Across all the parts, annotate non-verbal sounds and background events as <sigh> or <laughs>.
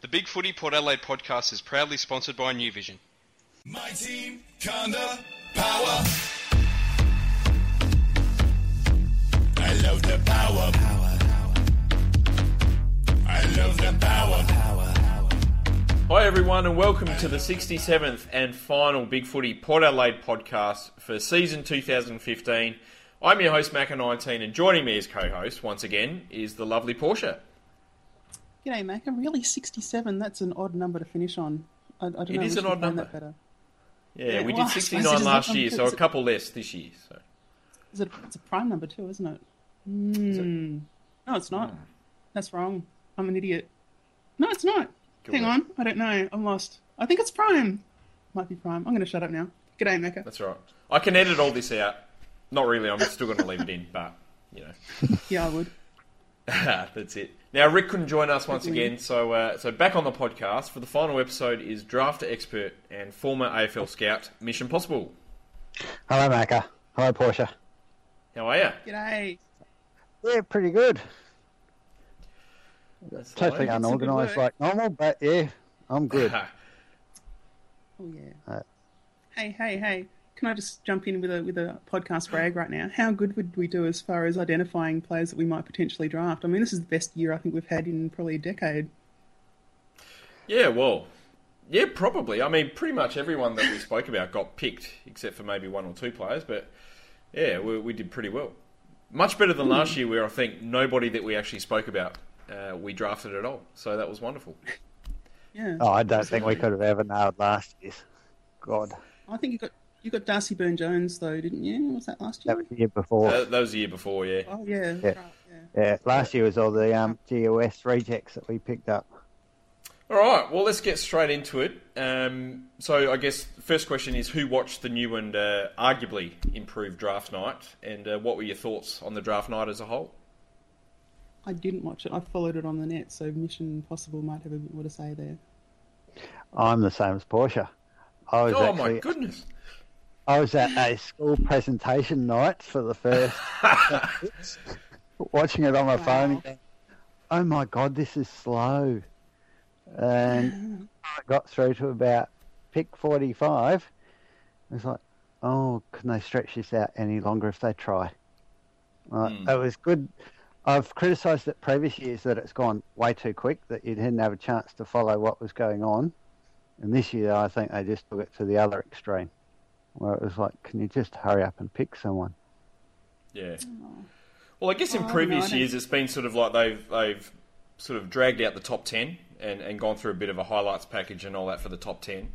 The Big Footy Port Adelaide podcast is proudly sponsored by New Vision. My team, Conda, power. I love the power. I love the power. Hi, everyone, and welcome to the 67th and final Big Footy Port Adelaide podcast for season 2015. I'm your host, Macca19, and joining me as co host once again is the lovely Portia. G'day, Mac. I'm really 67. That's an odd number to finish on. I, I don't It know. is an odd number. Yeah, Yeah, we well, did 69 last year, so a couple less this year. So. Is it, it's a prime number too, isn't it? Mm. No, it's not. That's wrong. I'm an idiot. No, it's not. Good Hang work. on. I don't know. I'm lost. I think it's prime. Might be prime. I'm going to shut up now. G'day, Mecca. That's right. I can edit all this out. Not really, I'm still going to leave it in, but, you know. <laughs> Yeah, I would. <laughs> That's it. Now, Rick couldn't join us once again, so uh, so back on the podcast for the final episode is drafter expert and former AFL scout Mission Possible. Hello, Macca. Hello, Portia. How are you? G'day. Yeah, pretty good. That's Totally the way. unorganised work. like normal, but yeah, I'm good. <laughs> Oh yeah. Uh, hey, hey, hey! Can I just jump in with a with a podcast brag right now? How good would we do as far as identifying players that we might potentially draft? I mean, this is the best year I think we've had in probably a decade. Yeah, well, yeah, probably. I mean, pretty much everyone that we spoke about got picked, except for maybe one or two players. But yeah, we, we did pretty well. Much better than last year, where I think nobody that we actually spoke about uh, we drafted at all. So that was wonderful. Yeah. Oh, I don't think we could have ever nailed last year's. God, I think you got you got Darcy Byrne-Jones though, didn't you? Was that last year? that was the year before. That, that was the year before, yeah. Oh yeah. Yeah. Right, yeah. yeah, last year was all the um, GOS rejects that we picked up. All right, well, let's get straight into it. Um, so, I guess the first question is who watched the new and uh, arguably improved draft night, and uh, what were your thoughts on the draft night as a whole? I didn't watch it. I followed it on the net, so Mission Impossible might have a bit more to say there. I'm the same as Portia. I was Oh, actually my goodness. I was at a school presentation night for the first, <laughs> watching it on my phone. And going, oh my god, this is slow. And I got through to about pick forty-five. I was like, oh, can they stretch this out any longer if they try? Uh, Hmm. It was good. I've criticised it previous years that it's gone way too quick, that you didn't have a chance to follow what was going on. And this year, I think they just took it to the other extreme, where it was like, can you just hurry up and pick someone? Yeah. Oh. Well, I guess in Oh, previous know, years, it's been sort of like they've they've sort of dragged out the top ten and, and gone through a bit of a highlights package and all that for the top ten.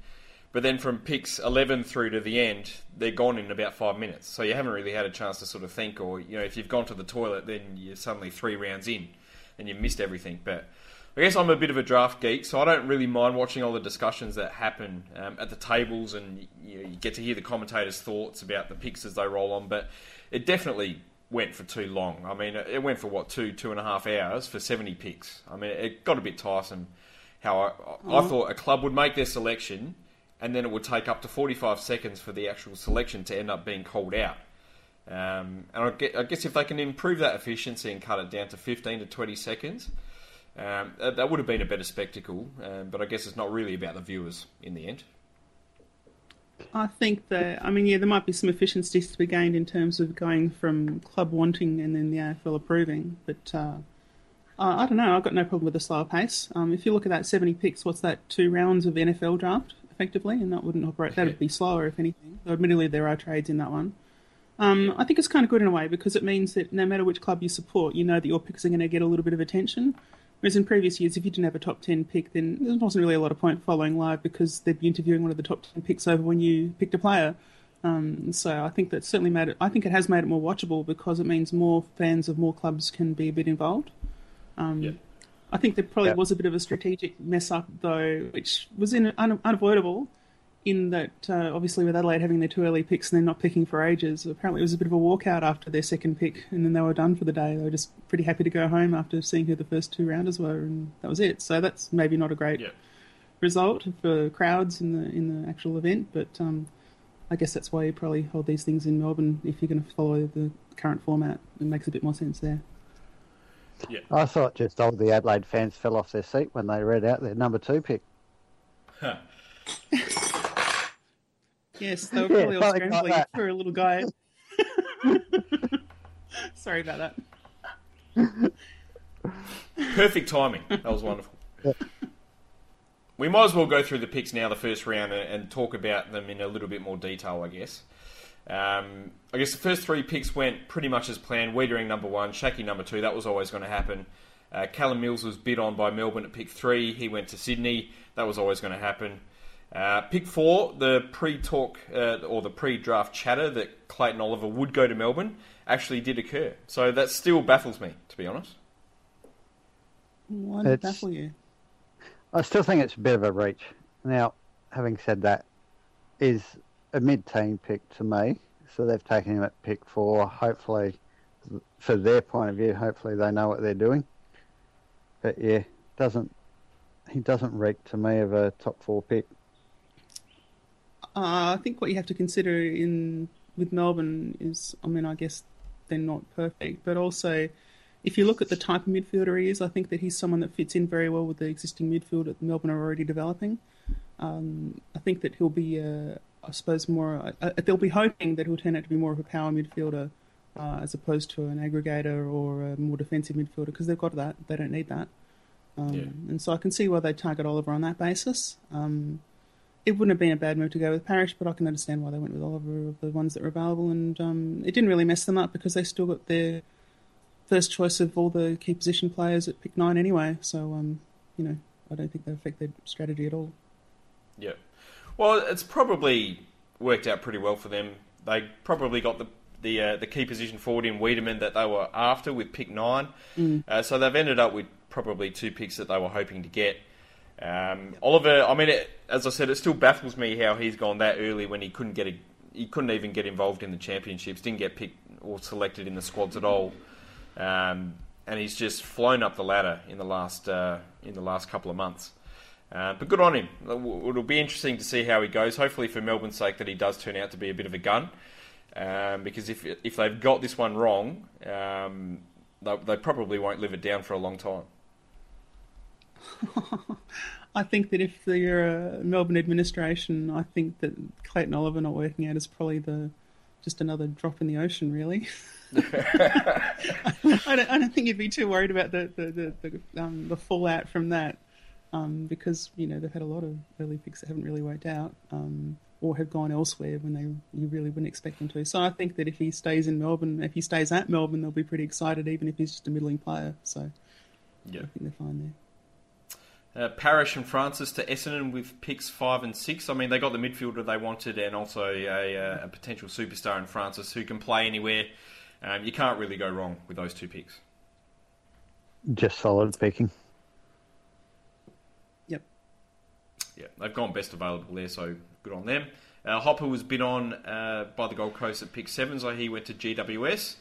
But then from picks eleven through to the end, they're gone in about five minutes. So you haven't really had a chance to sort of think, or you know, if you've gone to the toilet, then you're suddenly three rounds in and you've missed everything. But I guess I'm a bit of a draft geek, so I don't really mind watching all the discussions that happen um, at the tables, and you, know, you get to hear the commentators' thoughts about the picks as they roll on. But it definitely went for too long. I mean, it went for what two, two and a half hours for seventy picks. I mean, it got a bit tiresome. How I, I thought a club would make their selection, and then it would take up to forty-five seconds for the actual selection to end up being called out. Um, and I guess if they can improve that efficiency and cut it down to 15 to 20 seconds, um, that, that would have been a better spectacle. Um, but I guess it's not really about the viewers in the end. I think that I mean, yeah, there might be some efficiencies to be gained in terms of going from club wanting and then the AFL approving, but uh, uh, I don't know. I've got no problem with the slower pace. Um, if you look at that seventy picks, what's that? Two rounds of NFL draft, effectively, and that wouldn't operate. That would be slower, if anything. Though admittedly, there are trades in that one. Um, I think it's kind of good in a way because it means that no matter which club you support, you know that your picks are going to get a little bit of attention. Whereas in previous years, if you didn't have a top 10 pick, then there wasn't really a lot of point following live because they'd be interviewing one of the top 10 picks over when you picked a player. Um, so I think that certainly made it, I think it has made it more watchable because it means more fans of more clubs can be a bit involved. Um, Yeah. I think there probably Yeah. was a bit of a strategic mess up, though, which was in, un, unavoidable in that uh, obviously with Adelaide having their two early picks and then not picking for ages, apparently it was a bit of a walkout after their second pick, and then they were done for the day. They were just pretty happy to go home after seeing who the first two rounders were, and that was it. So that's maybe not a great Yeah. result for crowds in the in the actual event, but um, I guess that's why you probably hold these things in Melbourne if you're going to follow the current format. It makes a bit more sense there. Yeah. I thought just all the Adelaide fans fell off their seat when they read out their number two pick. <laughs> Yes, <laughs> they were Yeah, probably all something like scrambling for a little guy. <laughs> Sorry about that. Perfect timing. That was wonderful. We might as well go through the picks now, the first round, and, and talk about them in a little bit more detail, I guess. Um, I guess the first three picks went pretty much as planned. Weitering number one, Schache number two. That was always going to happen. Uh, Callum Mills was bid on by Melbourne at pick three. He went to Sydney. That was always going to happen. Uh, pick four, the pre-talk uh, or the pre-draft chatter that Clayton Oliver would go to Melbourne actually did occur. So that still baffles me, to be honest. Why did it baffle you? I still think it's a bit of a reach. Now, having said that, is a mid-team pick to me. So they've taken him at pick four. Hopefully, for their point of view, hopefully they know what they're doing. But yeah, doesn't he doesn't reek to me of a top four pick. Uh, I think what you have to consider in with Melbourne is, I mean, I guess they're not perfect, but also if you look at the type of midfielder he is, I think that he's someone that fits in very well with the existing midfield that Melbourne are already developing. Um, I think that he'll be, uh, I suppose, more. Uh, they'll be hoping that he'll turn out to be more of a power midfielder uh, as opposed to an aggregator or a more defensive midfielder because they've got that. They don't need that. Um, Yeah. And so I can see why they target Oliver on that basis. Um, it wouldn't have been a bad move to go with Parish, but I can understand why they went with Oliver of the ones that were available, and um, it didn't really mess them up because they still got their first choice of all the key position players at pick nine anyway. So, um, you know, I don't think they affect their strategy at all. Yeah. Well, it's probably worked out pretty well for them. They probably got the the uh, the key position forward in Weideman that they were after with pick nine. Uh, so they've ended up with probably two picks that they were hoping to get. Um, Oliver, I mean, it, as I said, it still baffles me how he's gone that early when he couldn't get a, he couldn't even get involved in the championships, didn't get picked or selected in the squads at all, um, and he's just flown up the ladder in the last uh, in the last couple of months. Uh, but good on him. It'll be interesting to see how he goes. Hopefully, for Melbourne's sake, that he does turn out to be a bit of a gun. Um, because if if they've got this one wrong, um, they, they probably won't live it down for a long time. <laughs> I think that if you're a Melbourne administration, I think that Clayton Oliver not working out is probably the just another drop in the ocean, really. <laughs> I, don't, I don't think you'd be too worried about the the the, the, um, the fallout from that, um, because you know they've had a lot of early picks that haven't really worked out, um, or have gone elsewhere when they you really wouldn't expect them to. So I think that if he stays in Melbourne, if he stays at Melbourne, they'll be pretty excited, even if he's just a middling player. So Yeah. I think they're fine there. Uh, Parish and Francis to Essendon with picks five and six. I mean, they got the midfielder they wanted and also a, uh, a potential superstar in Francis who can play anywhere. Um, you can't really go wrong with those two picks. Just solid picking. Yep. Yeah, they've gone best available there, so good on them. Uh, Hopper was bid on uh, by the Gold Coast at pick seven, so he went to GWS.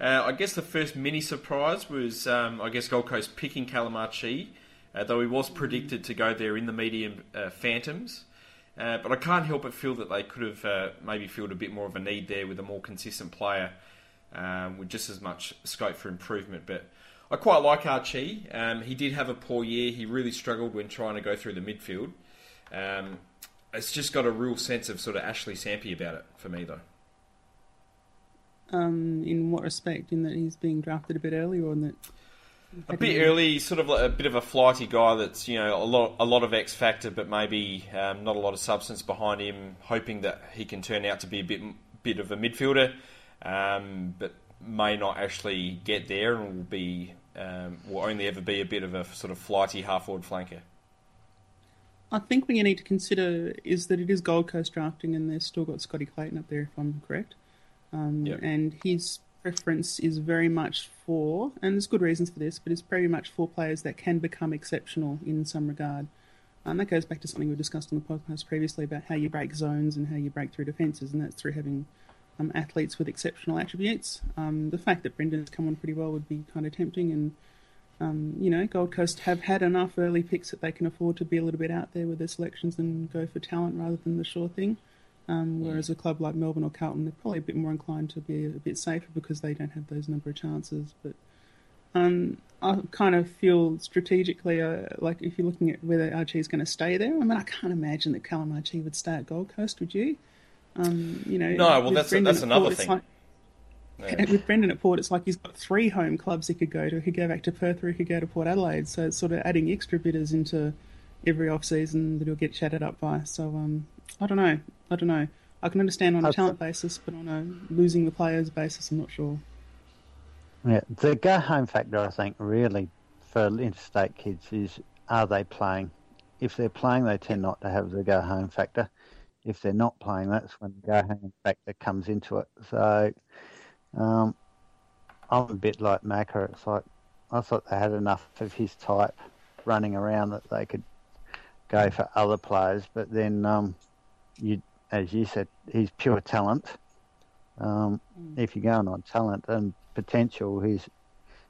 Uh, I guess the first mini surprise was, um, I guess, Gold Coast picking Calamarchi, uh, though he was predicted to go there in the medium uh, Phantoms. Uh, but I can't help but feel that they could have uh, maybe filled a bit more of a need there with a more consistent player um, with just as much scope for improvement. But I quite like Archie. Um, he did have a poor year. He really struggled when trying to go through the midfield. Um, it's just got a real sense of sort of Ashley Sampi about it for me, though. Um, in what respect? In that he's being drafted a bit early, or in that A bit early, sort of like a bit of a flighty guy that's you know a lot a lot of X factor, but maybe um, not a lot of substance behind him. Hoping that he can turn out to be a bit bit of a midfielder, um, but may not actually get there and will be um, will only ever be a bit of a sort of flighty half forward flanker. I think what you need to consider is that it is Gold Coast drafting, and they've still got Scotty Clayton up there, if I'm correct. Um, Yep. And his preference is very much for, and there's good reasons for this, but it's very much for players that can become exceptional in some regard. And that goes back to something we discussed on the podcast previously about how you break zones and how you break through defences, and that's through having um, athletes with exceptional attributes. Um, the fact that Brendon's come on pretty well would be kind of tempting, and um, you know, Gold Coast have had enough early picks that they can afford to be a little bit out there with their selections and go for talent rather than the sure thing. Um, whereas a club like Melbourne or Carlton, they're probably a bit more inclined to be a bit safer because they don't have those number of chances. But Um, I kind of feel strategically, uh, like if you're looking at whether Archie is going to stay there, I mean, I can't imagine that Callum Archie would stay at Gold Coast, would you? Um, you know, No, well, that's- Brendon that's another Port, thing. like- Yeah. with Brendon at Port, it's like he's got three home clubs he could go to. He could go back to Perth or he could go to Port Adelaide. So it's sort of adding extra bidders into every off season that he'll get chatted up by. So um, I don't know. I don't know. I can understand on a talent basis, but on a losing the players basis, I'm not sure. Yeah, the go home factor, I think, really for interstate kids is are they playing? If they're playing, they tend not to have the go home factor. If they're not playing, that's when the go home factor comes into it. So um, I'm a bit like Macca. It's like I thought they had enough of his type running around that they could go for other players, but then um, you, as you said, he's pure talent. Um, if you're going on talent and potential, he's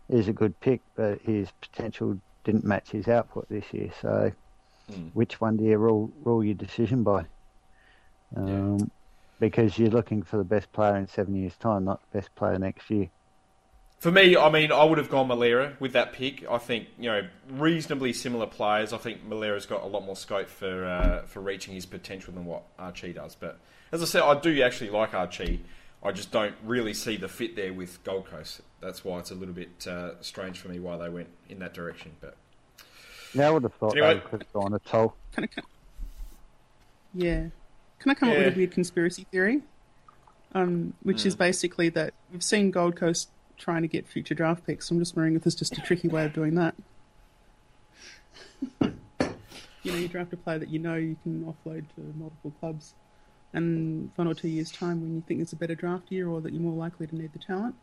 he's a good pick, but his potential didn't match his output this year. So, Hmm. which one do you rule rule your decision by? Um, Because you're looking for the best player in seven years' time, not the best player next year. For me, I mean, I would have gone Milera with that pick. I think you know reasonably similar players. I think Milera's got a lot more scope for uh, for reaching his potential than what Archie does. But as I said, I do actually like Archie. I just don't really see the fit there with Gold Coast. That's why it's a little bit uh, strange for me why they went in that direction. But Yeah, I would have thought Anyway. they could have gone at all. Can I, can, yeah. Can I come up with a weird conspiracy theory? Um, which is basically that we've seen Gold Coast trying to get future draft picks. I'm just wondering if there's just a tricky way of doing that. you know, you draft a player that you know you can offload to multiple clubs, and one or two years' time, when you think it's a better draft year or that you're more likely to need the talent,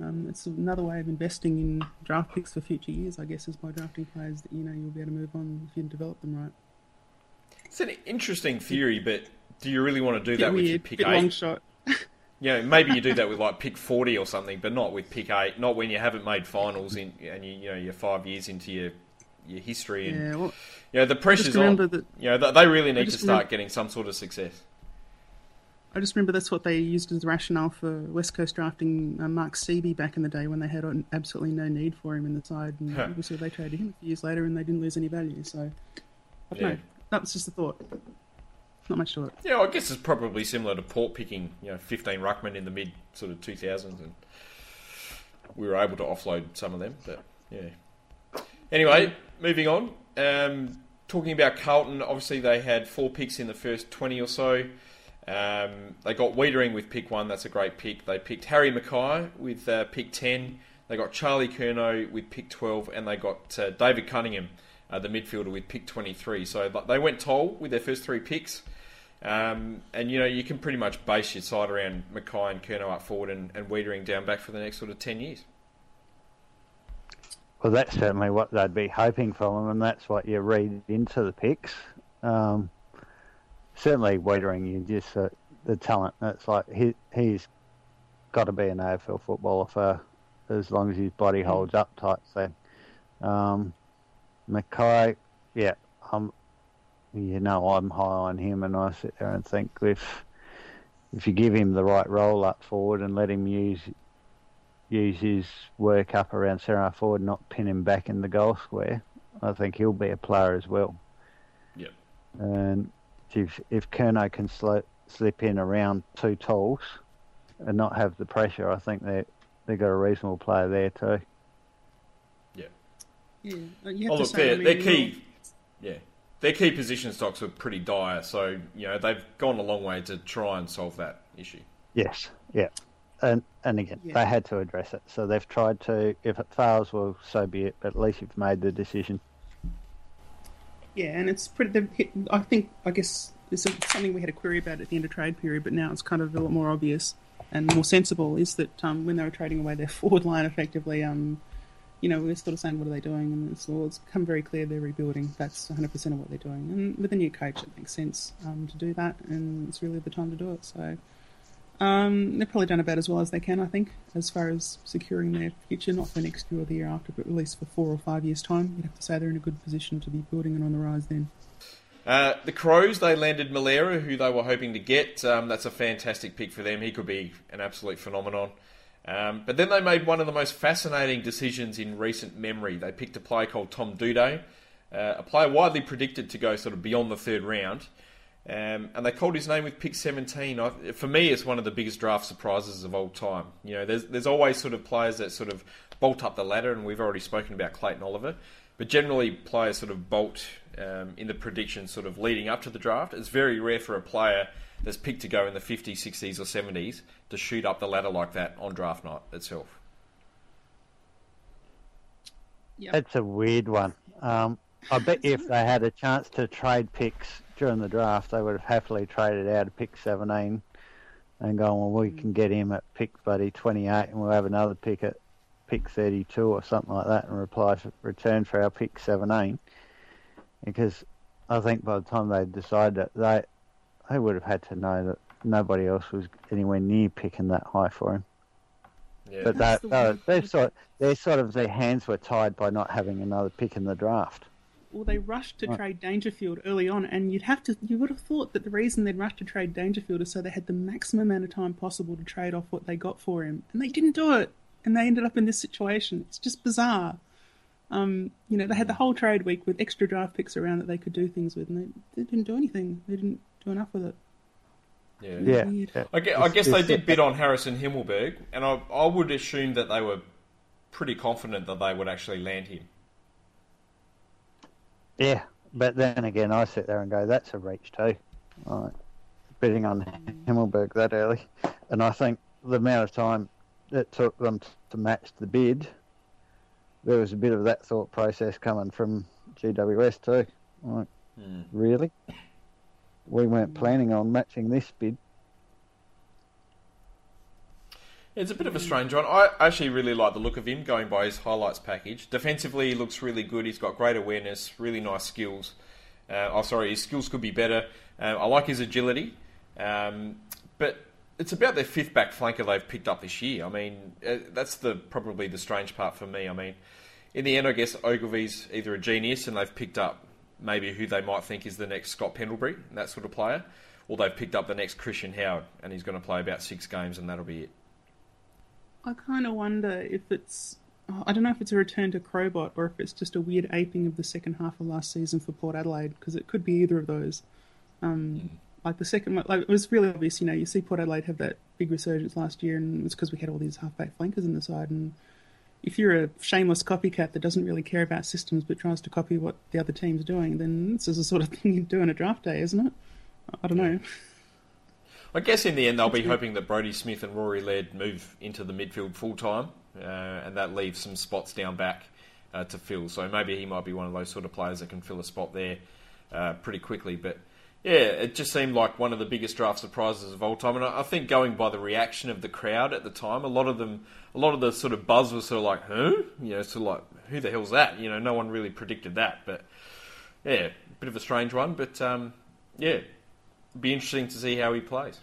um, it's another way of investing in draft picks for future years. I guess is by drafting players that you know you'll be able to move on if you develop them right. it's an interesting theory. But do you really want to do that with your pick bit long eight? shot. You know, maybe you do that with like pick forty or something, but not with pick eight. Not when you haven't made finals in and you you know you're five years into your your history and Yeah, well, you know the pressure's on. that- you know they really need to start remember- getting some sort of success. I just remember that's what they used as the rationale for West Coast drafting uh, Mark Seaby back in the day when they had uh, absolutely no need for him in the side, and Huh. obviously they traded him a few years later and they didn't lose any value. So, I don't Yeah. know. That's just a thought. Not much. Yeah, I guess it's probably similar to Port picking you know fifteen ruckman in the mid sort of two thousands, and we were able to offload some of them. But yeah. Anyway, moving on. Um, talking about Carlton, obviously they had four picks in the first twenty or so. Um, they got Weitering with pick one. That's a great pick. They picked Harry McKay with uh, pick ten. They got Charlie Curnow with pick twelve, and they got uh, David Cunningham, uh, the midfielder, with pick twenty-three. So they went toll with their first three picks. Um, and you know you can pretty much base your side around McKay and Curnow up forward, and, and Weitering down back for the next sort of ten years. Well, that's certainly what they'd be hoping from him, and that's what you read into the picks. Um, certainly, Weitering, you just uh, the talent. That's like he he's got to be an AFL footballer for as long as his body holds up, type thing. Um, McKay, yeah, I'm. You know, I'm high on him, and I sit there and think if if you give him the right role up forward and let him use use his work up around centre half forward, not pin him back in the goal square, I think he'll be a player as well. Yep. And if if Curnow can sli- slip in around two tools and not have the pressure, I think they they got a reasonable player there too. Yeah, uh, you have Oh to look, say, their, I mean, their well, key, yeah, their key position stocks were pretty dire. So you know they've gone a long way to try and solve that issue. Yes, yeah. And and again, Yeah. they had to address it. So they've tried to. If it fails, well, so be it. But at least you've made the decision. Yeah, and it's pretty. hit- I think, I guess, it's something we had a query about at the end of trade period, but now it's kind of a lot more obvious and more sensible. Is that um, when they were trading away their forward line, effectively, um, you know, we're sort of saying, what are they doing? And it's, well, it's become very clear they're rebuilding. That's 100% of what they're doing. And with a new coach, it makes sense um, to do that, and it's really the time to do it. So um, they've probably done about as well as they can, I think, as far as securing their future, not for next year or the year after, but at least for four or five years' time. You'd have to say they're in a good position to be building and on the rise then. Uh, the Crows, they landed Milera, who they were hoping to get. Um, that's a fantastic pick for them. He could be an absolute phenomenon. Um, but then they made one of the most fascinating decisions in recent memory. They picked a player called Tom Doedee, uh, a player widely predicted to go sort of beyond the third round. Um, and they called his name with pick 17. I, for me, it's one of the biggest draft surprises of all time. You know, there's there's always sort of players that sort of bolt up the ladder, and we've already spoken about Clayton Oliver. But generally, players sort of bolt um, in the predictions sort of leading up to the draft. It's very rare for a player that's picked to go in the 50s, 60s, or 70s to shoot up the ladder like that on draft night itself. Yep. It's a weird one. Um, I bet if they had a chance to trade picks during the draft, they would have happily traded out of pick 17 and gone, well, we can get him at pick buddy 28 and we'll have another pick at pick 32 or something like that and reply for, return for our pick 17. Because I think by the time they decided that, they, they would have had to know that nobody else was anywhere near picking that high for him. Yeah. But that, the they one. they're sort, they're sort of their hands were tied by not having another pick in the draft. Well, they rushed to Right. trade Dangerfield early on, and you'd have to, you would have thought that the reason they'd rushed to trade Dangerfield is so they had the maximum amount of time possible to trade off what they got for him, and they didn't do it, and they ended up in this situation. It's just bizarre. Um, you know, they had the whole trade week with extra draft picks around that they could do things with, and they, they didn't do anything. They didn't do enough with it. yeah. Yeah. Yeah. I guess, I guess they did bid on Harrison Himmelberg, and I, I would assume that they were pretty confident that they would actually land him. Yeah, but then again, I sit there and go, that's a reach too. Like, bidding on Himmelberg that early. And I think the amount of time it took them to match the bid, there was a bit of that thought process coming from GWS too. Like, Hmm. really? We weren't planning on matching this bid. It's a bit of a strange one. I actually really like the look of him going by his highlights package. Defensively, he looks really good. He's got great awareness, really nice skills. Uh, oh, sorry, his skills could be better. Um, I like his agility. Um, but it's about their fifth back flanker they've picked up this year. I mean, uh, that's the probably the strange part for me. I mean, in the end, I guess Ogilvie's either a genius and they've picked up maybe who they might think is the next Scott Pendlebury, that sort of player, or they've picked up the next Christian Howard and he's going to play about six games and that'll be it. I kind of wonder if it's. I don't know if it's a return to Crowbot or if it's just a weird aping of the second half of last season for Port Adelaide, because it could be either of those. Um, like the second, like it was really obvious. You know, you see Port Adelaide have that big resurgence last year, and it's because we had all these halfback flankers in the side. And if you're a shameless copycat that doesn't really care about systems but tries to copy what the other team's doing, then this is the sort of thing you do on a draft day, isn't it? I don't know. I guess in the end they'll be hoping that Brodie Smith and Rory Laird move into the midfield full time, uh, and that leaves some spots down back uh, to fill. So maybe he might be one of those sort of players that can fill a spot there uh, pretty quickly. But yeah, it just seemed like one of the biggest draft surprises of all time, and I, think going by the reaction of the crowd at the time, a lot of them, a lot of the sort of buzz was sort of like, "Huh?" You know, sort of like, "Who the hell's that?" You know, no one really predicted that, but yeah, a bit of a strange one, but um, yeah, be interesting to see how he plays.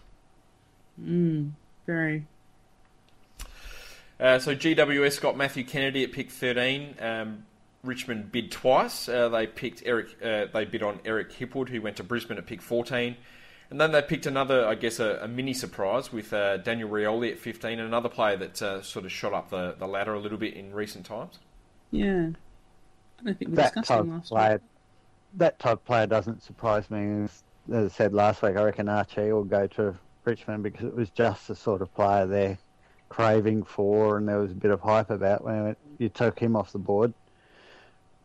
Very. Uh, so GWS got Matthew Kennedy at pick 13. Um, Richmond bid twice. Uh, they picked Eric. Uh, they bid on Eric Hipwood, who went to Brisbane at pick 14, and then they picked another, I guess, a, a mini surprise with uh, Daniel Rioli at 15, and another player that uh, sort of shot up the, the ladder a little bit in recent times. Yeah. I don't think we that discussed type him of last player, week. that type of player doesn't surprise me. As, as I said last week, I reckon Archie will go to Richmond because it was just the sort of player they're craving for, and there was a bit of hype about when you took him off the board.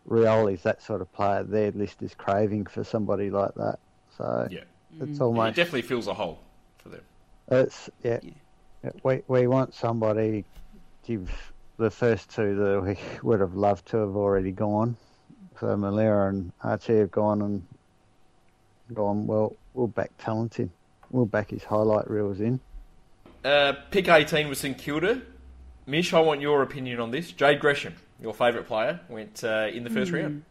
Rioli's that sort of player. Their list is craving for somebody like that. So Yeah, it's he almost definitely fills a hole for them. it's yeah. Yeah. Yeah, We we want somebody. Give the first two that we <laughs> would have loved to have already gone. So Milera and Archie have gone and gone. Well, we'll back talent in. We'll back his highlight reels in. Uh, pick 18 was St Kilda. Mish, I want your opinion on this. Jade Gresham, your favourite player, went uh, in the first round.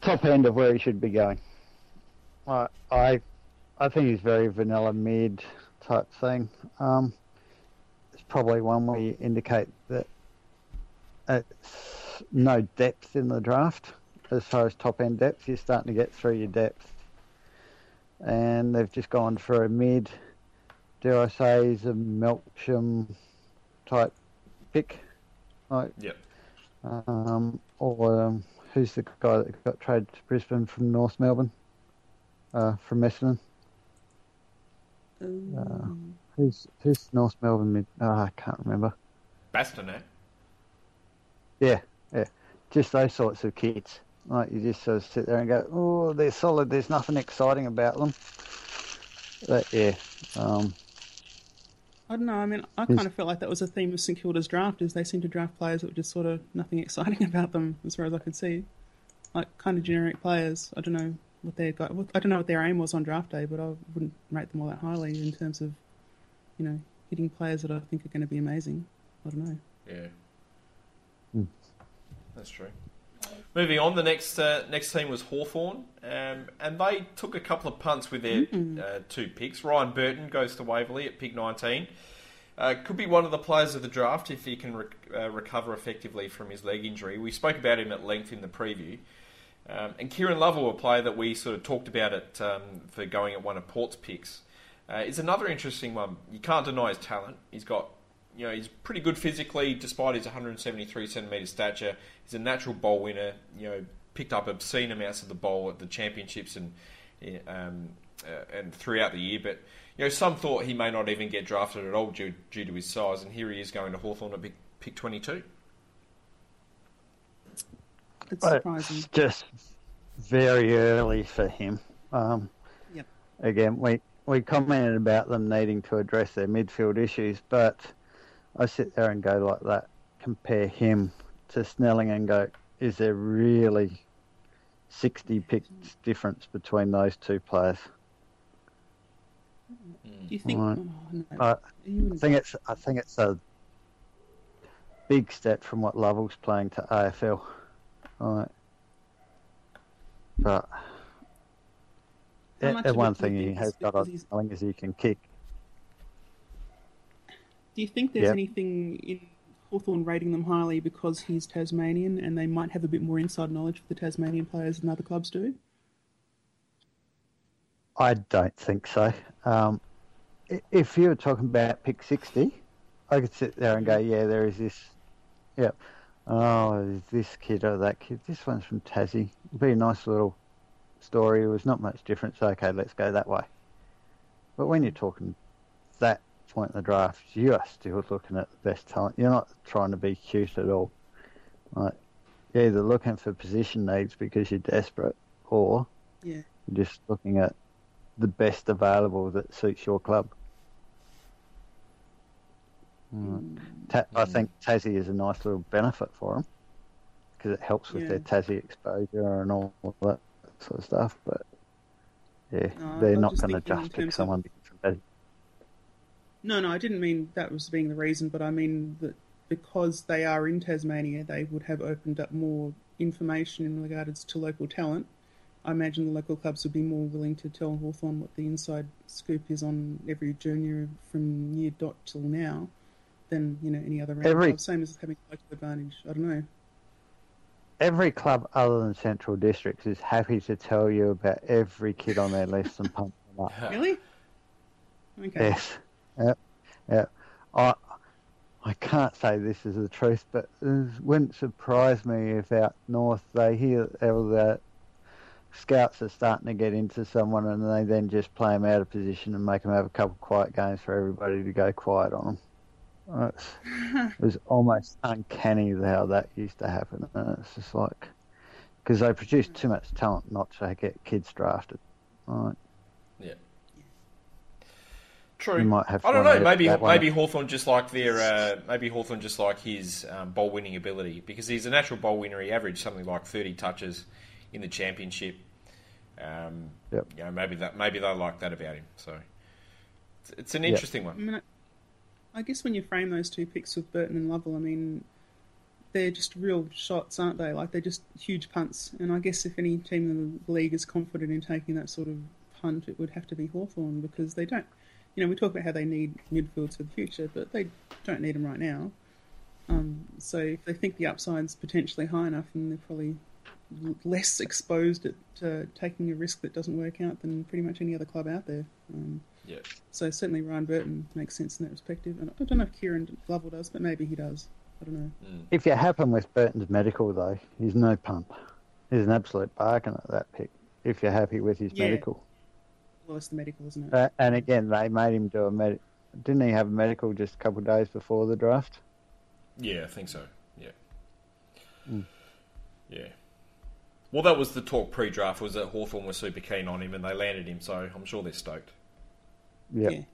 Top end of where he should be going. I I, I think he's very vanilla mid type thing. Um, it's probably one where you indicate that it's no depth in the draft as far as top end depth. You're starting to get through your depth, and they've just gone for a mid dare I say, he's a Melksham type pick. Like, Yep. um, or um, who's the guy that got traded to Brisbane from North Melbourne? Uh, from Essendon. Um, Who's who's North Melbourne mid? Oh, I can't remember. Bastinac. Yeah, yeah. Just those sorts of kids. Like you just sort of sit there and go, oh, they're solid. There's nothing exciting about them. But yeah, um, I don't know. I mean, I kind of felt like that was a theme of St Kilda's draft, is they seem to draft players that were just sort of nothing <laughs> exciting about them, as far as I could see. Like kind of generic players. I don't know what they got. I don't know what their aim was on draft day, but I wouldn't rate them all that highly in terms of, you know, hitting players that I think are going to be amazing. I don't know. Yeah. Hmm. That's true. Moving on, the next uh, next team was Hawthorn, um, and they took a couple of punts with their uh, two picks. Ryan Burton goes to Waverley at pick 19. Uh, could be one of the players of the draft if he can rec- uh, recover effectively from his leg injury. We spoke about him at length in the preview. Um, and Kieran Lovell, a player that we sort of talked about it um, for going at one of Port's picks, uh, is another interesting one. You can't deny his talent. He's got, you know, he's pretty good physically despite his 173 centimetre stature. He's a natural bowl winner. You know, picked up obscene amounts of the bowl at the championships and um, uh, and throughout the year. But you know, some thought he may not even get drafted at all due, due to his size, and here he is going to Hawthorn at pick, pick 22. It's surprising. it's just very early for him. Um, Yep. Again, we we commented about them needing to address their midfield issues, but I sit there and go like that. Compare him to Snelling and go, is there really 60 picks difference between those two players? Do you think? Right. Oh, no. You I think it's I think it's a big step from what Lovell's playing to AFL. Right. But How yeah, much the one it do you thing he has got on Snelling is he can kick. Do you think there's Yep. anything in Hawthorn rating them highly because he's Tasmanian and they might have a bit more inside knowledge for the Tasmanian players than other clubs do? I don't think so. Um, if you were talking about pick 60, I could sit there and go, yeah, there is this. Yeah. Oh, is this kid or that kid? This one's from Tassie. It'd be a nice little story. It was not much difference. Okay, let's go that way. But when you're talking that point in the draft, you are still looking at the best talent. You're not trying to be cute at all. Like, you're either looking for position needs because you're desperate, or Yeah. you're just looking at the best available that suits your club. Mm. Ta- I think Tassie is a nice little benefit for them because it helps with their Yeah. Tassie exposure and all that sort of stuff. But yeah, No, they're I'm not going to just pick of- someone Tassie. No, no, I didn't mean that was being the reason, but I mean that because they are in Tasmania, they would have opened up more information in regards to local talent. I imagine the local clubs would be more willing to tell Hawthorn what the inside scoop is on every junior from year dot till now than you know any other round Every- club. Same as having a local advantage. I don't know. Every club other than Central Districts is happy to tell you about every kid on their list and pump them up. Really? Okay. Yes. Yeah. Yeah. I I can't say this is the truth, but it wouldn't surprise me if out north they hear all the scouts are starting to get into someone and they then just play them out of position and make them have a couple quiet games for everybody to go quiet on them. It's, <laughs> it was almost uncanny how that used to happen. And it's just like because they produce too much talent not to get kids drafted. Right. Yeah. True. You might have I don't know. Maybe maybe Hawthorn just like their uh, maybe Hawthorn just like his um, bowl winning ability because he's a natural bowl winner. He averaged something like thirty touches in the championship. Um, Yep. You know, maybe that maybe they like that about him. So it's, it's an Yep. interesting I one. mean, I- I guess when you frame those two picks with Burton and Lovell, I mean, they're just real shots, aren't they? Like they're just huge punts. And I guess if any team in the league is confident in taking that sort of punt, it would have to be Hawthorn because they don't. You know, we talk about how they need midfields for the future, but they don't need them right now. Um, so if they think the upside's potentially high enough, then they're probably less exposed at uh, taking a risk that doesn't work out than pretty much any other club out there. Um, Yeah. So certainly Ryan Burton makes sense in that perspective. And I don't know if Kieran Lovell does, but maybe he does. I don't know. If you're happy with Burton's medical, though, he's no pump. He's an absolute bargain at that pick. If you're happy with his Yeah. medical, Well, it's the medical, isn't it? uh, and again, they made him do a med. Didn't he have a medical just a couple of days before the draft? Yeah, I think so. Yeah. Hmm. Yeah. Well, that was the talk pre-draft was that Hawthorn was super keen on him and they landed him, so I'm sure they're stoked. Yep.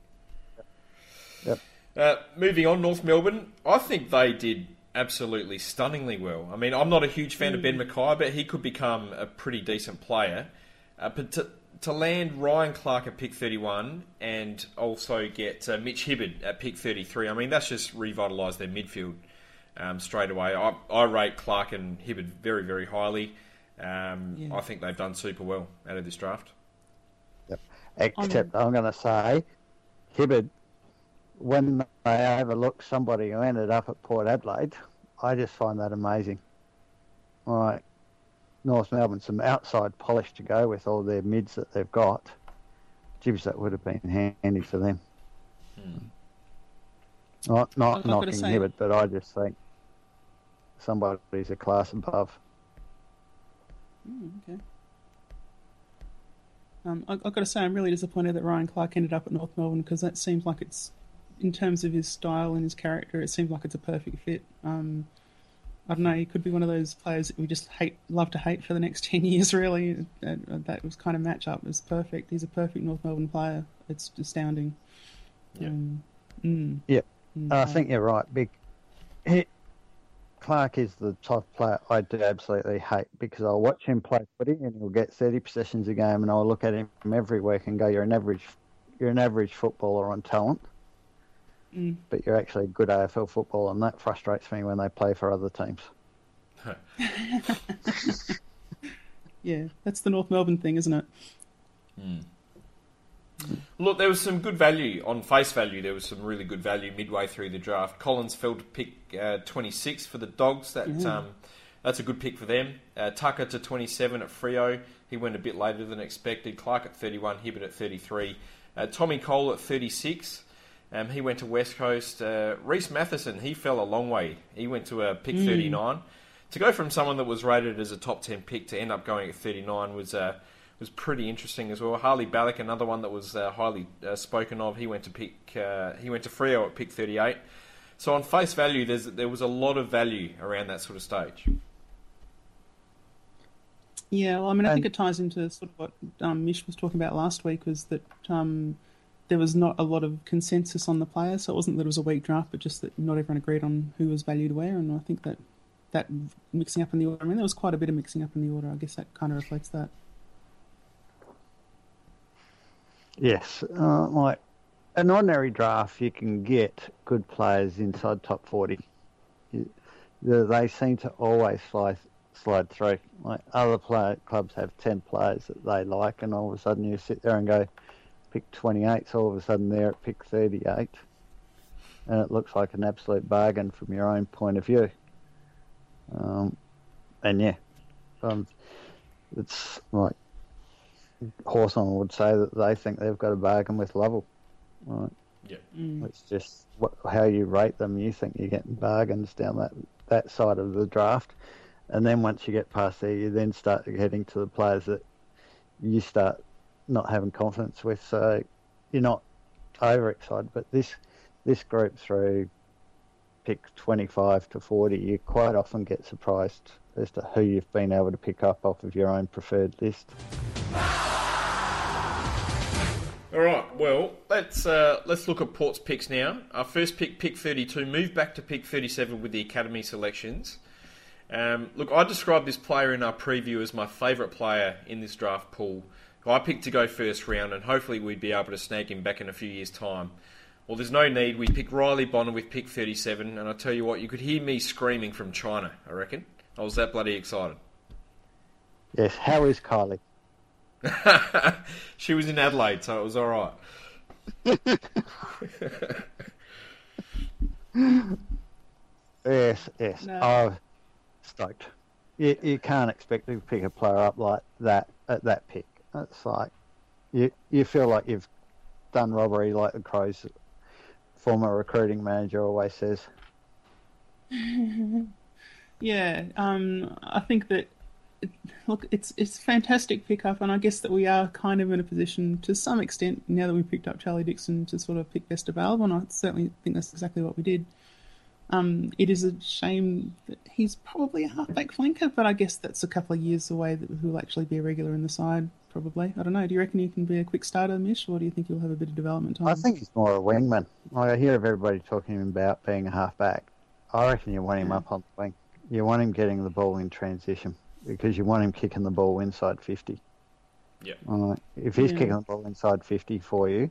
Yeah. Uh, moving on, North Melbourne. I think they did absolutely stunningly well. I mean, I'm not a huge fan of Ben McKay, but he could become a pretty decent player. Uh, but to, to land Ryan Clark at pick 31 and also get uh, Mitch Hibberd at pick 33, I mean, that's just revitalised their midfield um, straight away. I, I rate Clark and Hibberd very, very highly. Um, Yeah. I think they've done super well out of this draft. Except I'm going to say, Hibberd, when they overlooked somebody who ended up at Port Adelaide, I just find that amazing. All right, North Melbourne, some outside polish to go with all their mids that they've got. Jibs, that would have been handy for them. Not, not I've knocking say- Hibberd, but I just think somebody's a class above. Mm, okay. Um, I, I've got to say, I'm really disappointed that Ryan Clark ended up at North Melbourne because that seems like it's, in terms of his style and his character, it seems like it's a perfect fit. Um, I don't know. He could be one of those players that we just hate, love to hate for the next <laughs> ten years. Really, and, uh, that was kind of match matchup is perfect. He's a perfect North Melbourne player. It's astounding. Yeah. Um, mm, Yep. mm, I uh, think you're right. Big he, Clark is the type of player I do absolutely hate because I'll watch him play footy and he'll get 30 possessions a game, and I'll look at him every week and go, "You're an average, you're an average footballer on talent, Mm. but you're actually a good AFL football, and that frustrates me when they play for other teams. <laughs> Yeah, that's the North Melbourne thing, isn't it? Look, there was some good value on face value. There was some really good value midway through the draft. Collins fell to pick uh, 26 for the Dogs. That um, that's a good pick for them. Uh, Tucker to 27 at Freo. He went a bit later than expected. Clark at 31. Hibberd at 33. Uh, Tommy Cole at 36. Um, he went to West Coast. Uh, Rhys Mathieson, he fell a long way. He went to a pick 39. To go from someone that was rated as a top 10 pick to end up going at 39 was uh, was pretty interesting as well. Harley Balic, another one that was uh, highly uh, spoken of. He went to pick. Uh, he went to Freo at pick 38. So on face value, there's there was a lot of value around that sort of stage. Yeah, well, I mean, I think And- it ties into sort of what um, Mish was talking about last week was that um, there was not a lot of consensus on the players. So it wasn't that it was a weak draft, but just that not everyone agreed on who was valued where. And I think that that mixing up in the order, I mean, there was quite a bit of mixing up in the order. I guess that kind of reflects that. Yes, uh, like an ordinary draft, you can get good players inside top forty. They seem to always slide slide through. Like other play, clubs have ten players that they like, and all of a sudden you sit there and go, pick twenty eight. So all of a sudden they're at pick thirty eight, and it looks like an absolute bargain from your own point of view. Um, and yeah, um, it's like Hawthorn would say that they think they've got a bargain with Lovell. Right. Yeah. Mm. It's just what, how you rate them. You think you're getting bargains down that, that side of the draft. And then once you get past there, you then start getting to the players that you start not having confidence with. So you're not overexcited. But this this group through pick 25 to 40, you quite often get surprised as to who you've been able to pick up off of your own preferred list. All right. Well, let's uh, let's look at Port's picks now. Our first pick, pick 32, moved back to pick 37 with the academy selections. Um, look, I described this player in our preview as my favourite player in this draft pool. Who I picked to go first round, and hopefully we'd be able to snag him back in a few years' time. Well, there's no need. We picked Riley Bonner with pick 37, and I tell you what, you could hear me screaming from China. I reckon I was that bloody excited. Yes, how is Kylie? <laughs> she was in Adelaide, so it was all right. <laughs> Yes, yes. No. Oh, stoked. You, you can't expect to pick a player up like that at that pick. It's like you you feel like you've done robbery, like the Crows former recruiting manager always says. <laughs> Yeah, um, I think that look, it's it's fantastic pickup, and I guess that we are kind of in a position to some extent now that we picked up Charlie Dixon to sort of pick best available, and I certainly think that's exactly what we did. Um, it is a shame that he's probably a halfback flanker, but I guess that's a couple of years away that he'll actually be a regular in the side. Probably, I don't know. Do you reckon he can be a quick starter, Mish, or do you think he'll have a bit of development time? I think he's more a wingman. Like I hear of everybody talking about being a halfback. I reckon you want him up on the wing. You want him getting the ball in transition because you want him kicking the ball inside 50. Yeah. Alright. If he's Yeah. kicking the ball inside 50 for you,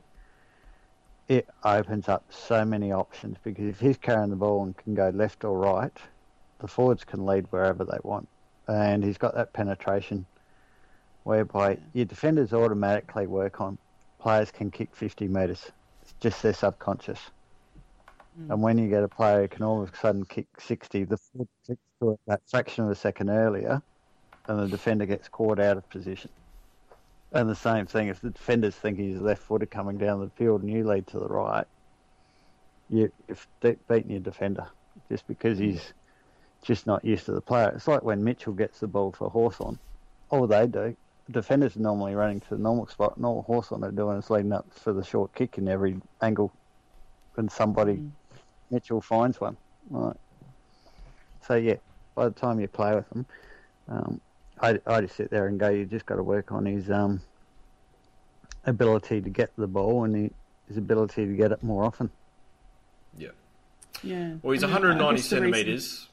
it opens up so many options because if he's carrying the ball and can go left or right, the forwards can lead wherever they want. And he's got that penetration whereby your defenders automatically work on players can kick 50 metres. It's just their subconscious. Hmm. And when you get a player who can all of a sudden kick 60, the forward kicks to it that fraction of a second earlier, and the defender gets caught out of position. And the same thing, if the defenders thinking he's left footed coming down the field and you lead to the right, you, you've beaten your defender just because hmm. he's just not used to the player. It's like when Mitchell gets the ball for Hawthorn. All they do, defenders are normally running to the normal spot, and all Hawthorn are doing is leading up for the short kick in every angle when somebody, Mitchell, finds one. Right. So, yeah, by the time you play with them, um, I, I just sit there and go, you just got to work on his um, ability to get the ball and he, his ability to get it more often. Yeah. yeah. Well, he's I mean, 190 guess reason- centimetres.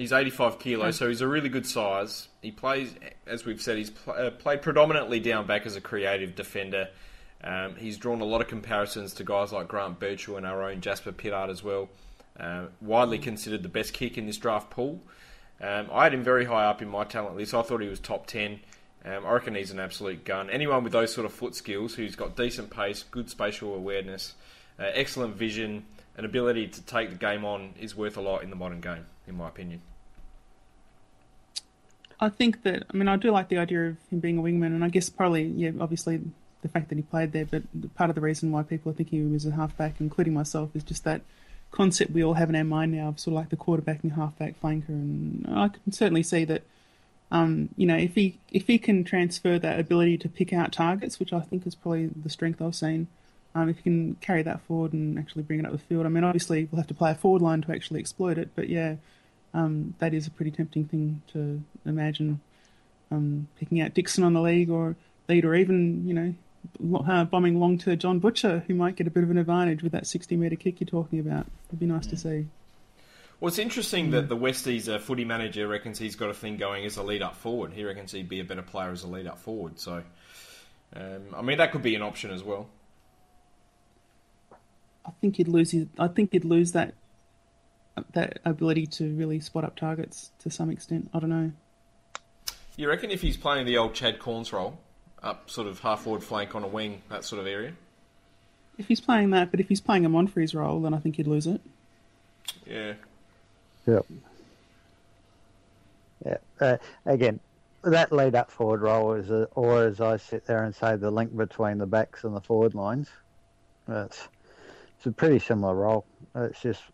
He's 85 kilos, so he's a really good size. He plays, as we've said, he's pl- uh, played predominantly down back as a creative defender. Um, he's drawn a lot of comparisons to guys like Grant Birchall and our own Jasper Pittard as well. Uh, widely considered the best kick in this draft pool. Um, I had him very high up in my talent list. I thought he was top 10. Um, I reckon he's an absolute gun. Anyone with those sort of foot skills, who's got decent pace, good spatial awareness, uh, excellent vision, and ability to take the game on, is worth a lot in the modern game, in my opinion. I think that I mean I do like the idea of him being a wingman, and I guess probably yeah, obviously the fact that he played there. But part of the reason why people are thinking of him as a halfback, including myself, is just that concept we all have in our mind now of sort of like the quarterback and halfback flanker, and I can certainly see that. Um, you know, if he if he can transfer that ability to pick out targets, which I think is probably the strength I've seen, um, if he can carry that forward and actually bring it up the field. I mean, obviously we'll have to play a forward line to actually exploit it, but yeah, um, that is a pretty tempting thing to imagine um, picking out Dixon on the league or lead, or even you know uh, bombing long to John Butcher, who might get a bit of an advantage with that 60 metre kick you're talking about. It'd be nice to see. Well, it's interesting Hmm. that the Westies uh, footy manager reckons he's got a thing going as a lead up forward. He reckons he'd be a better player as a lead up forward. So, um, I mean, that could be an option as well. I think he'd lose. His, I think he'd lose that that ability to really spot up targets to some extent. I don't know. You reckon if he's playing the old Chad Cornes role, up sort of half forward flank on a wing, that sort of area? If he's playing that, but if he's playing a Monfries' role, then I think he'd lose it. Yeah. Yep. Yeah. Uh, again, that lead up forward role is, a, or as I sit there and say, the link between the backs and the forward lines. It's, it's a pretty similar role. It's just wh-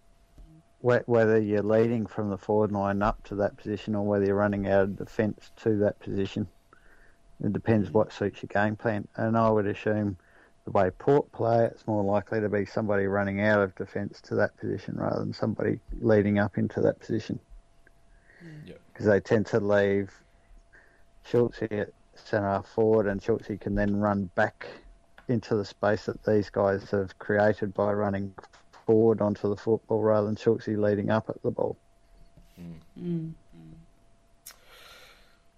whether you're leading from the forward line up to that position or whether you're running out of defence to that position. It depends what suits your game plan. And I would assume the way Port play, it's more likely to be somebody running out of defence to that position rather than somebody leading up into that position. Mm. Yep. Because they tend to leave Schulz at centre forward, and Schulz can then run back into the space that these guys have created by running forward onto the football rather than Schulz leading up at the ball. Mm. Mm.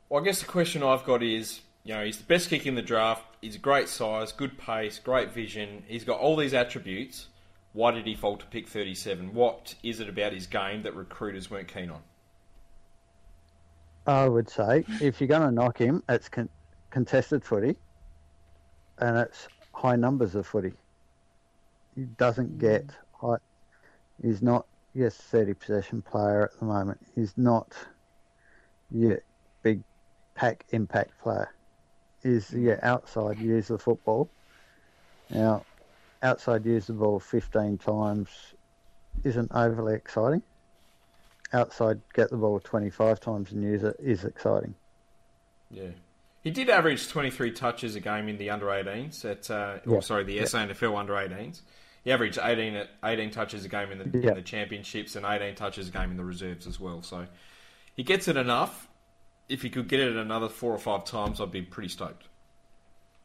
Well, I guess the question I've got is, you know, he's the best kick in the draft. He's a great size, good pace, great vision. He's got all these attributes. Why did he fall to pick 37? What is it about his game that recruiters weren't keen on? I would say if you're going to knock him, it's con- contested footy, and it's high numbers of footy. He doesn't get high. He's not yes, thirty possession player at the moment. He's not yeah, big pack impact player. He's yeah outside use the football. Now outside use the ball 15 times isn't overly exciting. Outside get the ball 25 times and use it is exciting. Yeah. He did average 23 touches a game in the under 18s at, uh, Yeah. or sorry, the SANFL under 18s. He averaged 18, 18 touches a game in the, Yeah. in the championships and 18 touches a game in the reserves as well. So he gets it enough. If he could get it another four or five times, I'd be pretty stoked.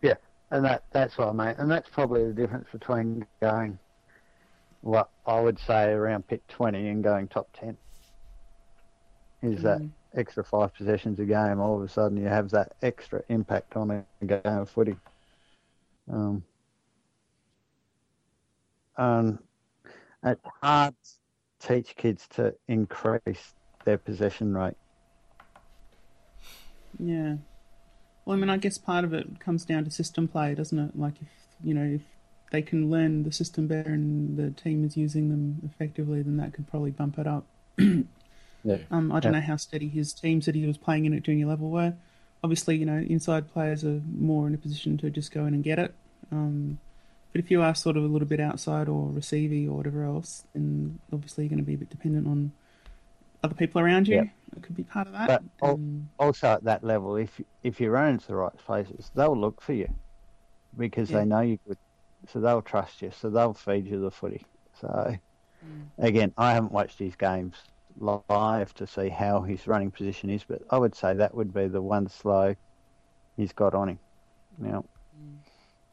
Yeah, and that that's what I mean, and that's probably the difference between going, what I would say around pick 20 and going top 10. Is that extra five possessions a game? All of a sudden, you have that extra impact on a game of footy. Um, and it's hard to teach kids to increase their possession rate. Yeah. Well, I mean, I guess part of it comes down to system play, doesn't it? Like, if you know, if they can learn the system better and the team is using them effectively, then that could probably bump it up. <clears throat> Yeah. Um, I don't Yeah. know how steady his teams that he was playing in at junior level were. Obviously, you know, inside players are more in a position to just go in and get it. Um, but if you are sort of a little bit outside or receiving or whatever else, then obviously you're going to be a bit dependent on other people around you. Yeah. It could be part of that. But Um, also at that level, if if you run into the right places, they'll look for you because Yeah. they know you good, so they'll trust you, so they'll feed you the footy. So again, I haven't watched his games live to see how his running position is, but I would say that would be the one slow he's got on him. Now,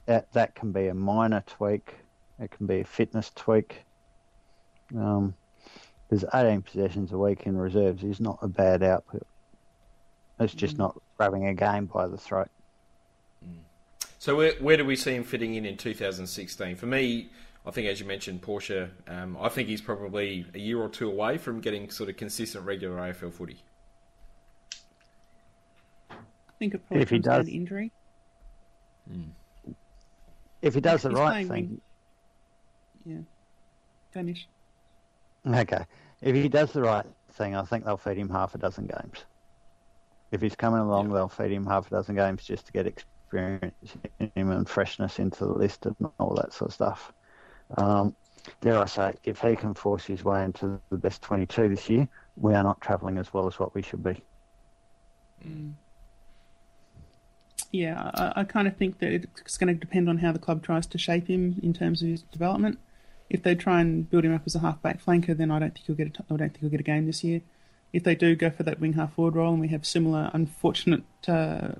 that that can be a minor tweak, it can be a fitness tweak. Um, because 18 possessions a week in reserves is not a bad output. It's just not grabbing a game by the throat. So where, where do we see him fitting in in 2016? For me, I think as you mentioned, Porsche, um, I think he's probably a year or two away from getting sort of consistent regular AFL footy. I think it probably If he comes down does- to injury. If he does Yeah, the he's right thing, Yeah. Danish. okay. If he does the right thing, I think they'll feed him half a dozen games. If he's coming along, they'll feed him half a dozen games just to get experience in him and freshness into the list and all that sort of stuff. Um, dare I say, if he can force his way into the best 22 this year, we are not travelling as well as what we should be. Yeah, I, I kind of think that it's going to depend on how the club tries to shape him in terms of his development. If they try and build him up as a half-back flanker, then I don't think he'll get a t- I don't think he'll get a game this year. If they do go for that wing half forward role, and we have similar unfortunate uh,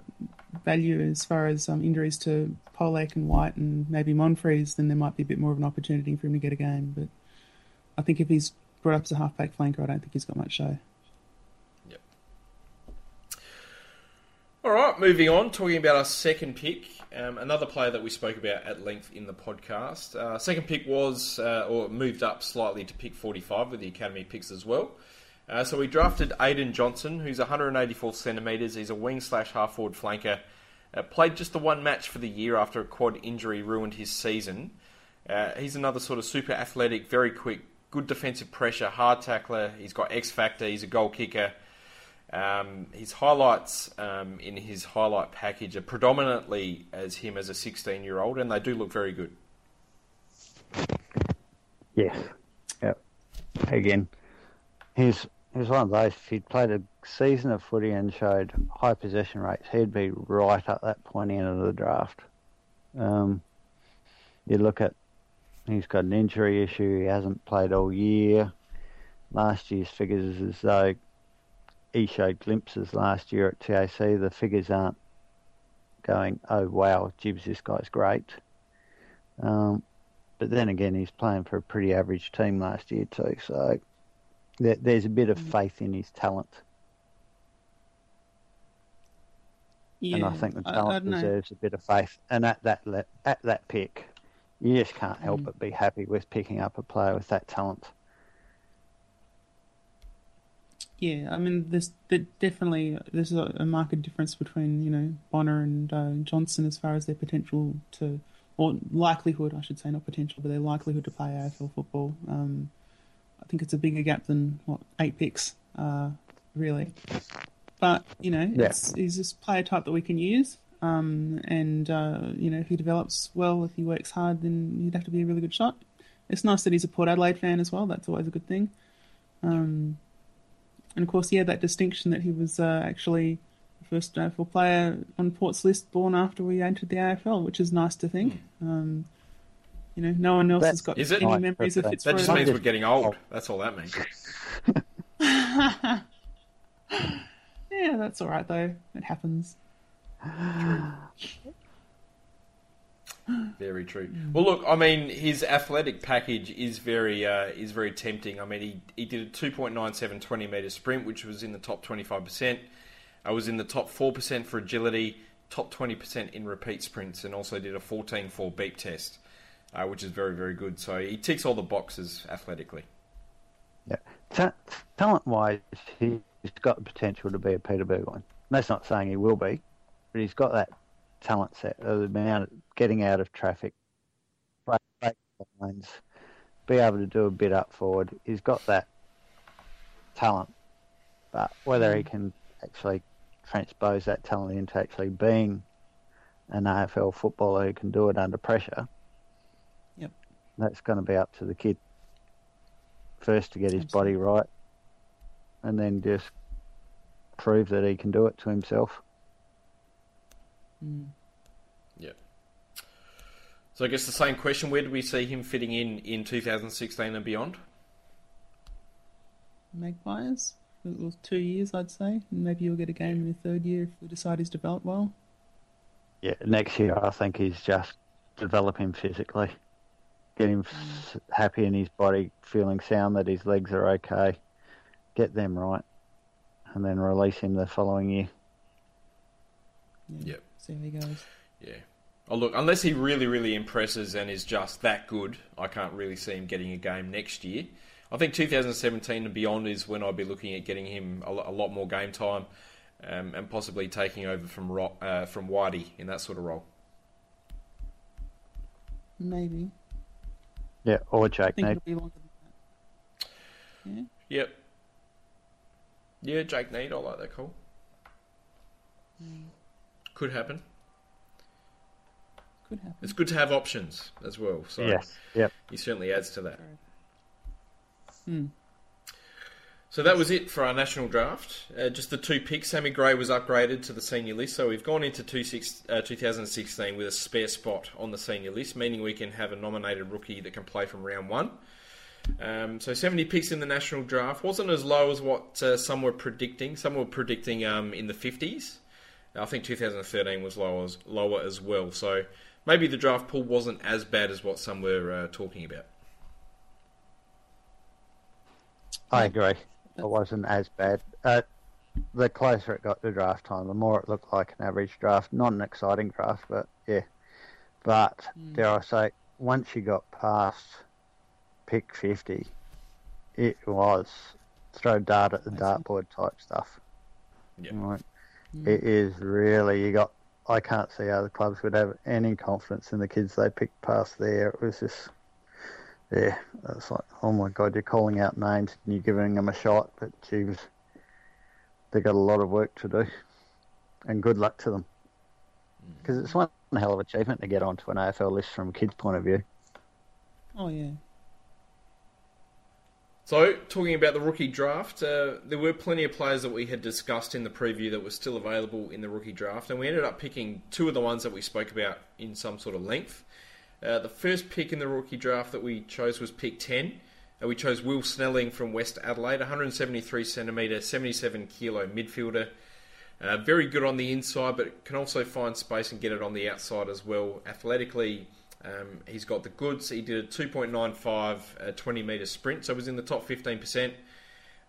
value as far as um, injuries to Polak and White and maybe Monfries, then there might be a bit more of an opportunity for him to get a game. But I think if he's brought up as a half-back flanker, I don't think he's got much show. All right, moving on, talking about our second pick, um, another player that we spoke about at length in the podcast. Uh, second pick was, uh, or moved up slightly to pick 45 with the Academy picks as well. Uh, so we drafted Aidyn Johnson, who's 184 centimetres. He's a wing slash half forward flanker. Uh, played just the one match for the year after a quad injury ruined his season. Uh, he's another sort of super athletic, very quick, good defensive pressure, hard tackler. He's got X factor. He's a goal kicker. Um, his highlights um, in his highlight package are predominantly as him as a 16 year old, and they do look very good. Yes. Yep. Again, he's he's one of those. If he'd played a season of footy and showed high possession rates, he'd be right at that point in of the draft. Um, you look at he's got an injury issue. He hasn't played all year. Last year's figures is as though he showed glimpses last year at TAC. The figures aren't going, oh wow, Jibs, this guy's great. Um, but then again, he's playing for a pretty average team last year too. So there, there's a bit of faith in his talent, Yeah, and I think the I talent don't know. deserves a bit of faith. And at that le- at that pick, you just can't Mm. help but be happy with picking up a player with that talent. Yeah, I mean, there's there definitely there's a, a marked difference between you know Bonner and uh, Johnson as far as their potential to, or likelihood, I should say, not potential, but their likelihood to play AFL football. Um, I think it's a bigger gap than what eight picks, uh, really. But you know, Yeah. it's, he's this player type that we can use. Um, and uh, you know, if he develops well, if he works hard, then he'd have to be a really good shot. It's nice that he's a Port Adelaide fan as well. That's always a good thing. Um, and of course, yeah, that distinction that he was uh, actually the first AFL player on Port's list born after we entered the AFL, which is nice to think. Um, you know, no one else That- has got Is it? any Right, memories of that- That just means we're getting old. That's all that means. <laughs> <laughs> Yeah, that's all right though. It happens. Very true. Well, look, I mean, his athletic package is very uh, is very tempting. I mean, he, he did a 2.97 20 metre sprint, which was in the top 25%. I was in the top 4% for agility, top 20% in repeat sprints, and also did a 14.4 beep test, uh, which is very, very good. So he ticks all the boxes athletically. Yeah. Ta- talent wise, he's got the potential to be a Peter Burgoyne. That's not saying he will be, but he's got that talent set the amount of getting out of traffic, break, break lines, be able to do a bit up forward. He's got that talent, but whether he mm. can actually transpose that talent into actually being an AFL footballer who can do it under pressure, Yep. that's going to be up to the kid first to get his body right, and then just prove that he can do it to himself. Mm. Yeah. So I guess the same question: Where do we see him fitting in in 2016 and beyond? Magpies. Two years, I'd say. Maybe you'll get a game in the third year if we decide he's developed well. Yeah, next year I think he's just develop him physically, get him mm. s happy in his body, feeling sound that his legs are okay, get them right, and then release him the following year. Yep. See how he goes. Yeah. Oh, look, unless he really, really impresses and is just that good, I can't really see him getting a game next year. I think 2017 and beyond is when I'll be looking at getting him a, lo- a lot more game time um, and possibly taking over from uh, from Whitey in that sort of role. Maybe. Yeah, or Jake think Neade. it'll be longer than that. Yep. Yeah, Jake Neade, I like that call. Could happen. Could happen. It's good to have options as well. So Yes, yep. he certainly adds to that. Hmm. So that was it for our national draft. Uh, just the two picks. Sammy Gray was upgraded to the senior list, so we've gone into two six, uh, 2016 with a spare spot on the senior list, meaning we can have a nominated rookie that can play from round one. Um, so 70 picks in the national draft wasn't as low as what uh, some were predicting. Some were predicting um, in the 50s. I think 2013 was lower as, lower as well. So maybe the draft pool wasn't as bad as what some were uh, talking about. I agree. It wasn't as bad. Uh, the closer it got to draft time, the more it looked like an average draft. Not an exciting draft, but yeah. But dare I say, once you got past pick 50, it was throw dart at the dartboard type stuff. Yeah. Right. It mm. is really, you got, I can't see how the clubs would have any confidence in the kids they picked past there. It was just, yeah, it's like, oh my God, you're calling out names and you're giving them a shot, but geez, they got a lot of work to do. And good luck to them. Mm. Because it's one hell of achievement to get onto an AFL list from a kid's point of view. Oh yeah. So, talking about the rookie draft, uh, there were plenty of players that we had discussed in the preview that were still available in the rookie draft, and we ended up picking two of the ones that we spoke about in some sort of length. Uh, the first pick in the rookie draft that we chose was pick 10. Uh, we chose Will Snelling from West Adelaide, 173 centimetre, 77 kilo midfielder. Uh, very good on the inside, but can also find space and get it on the outside as well. Athletically, um, he's got the goods. He did a 2.95 uh, 20 metre sprint, so was in the top 15%.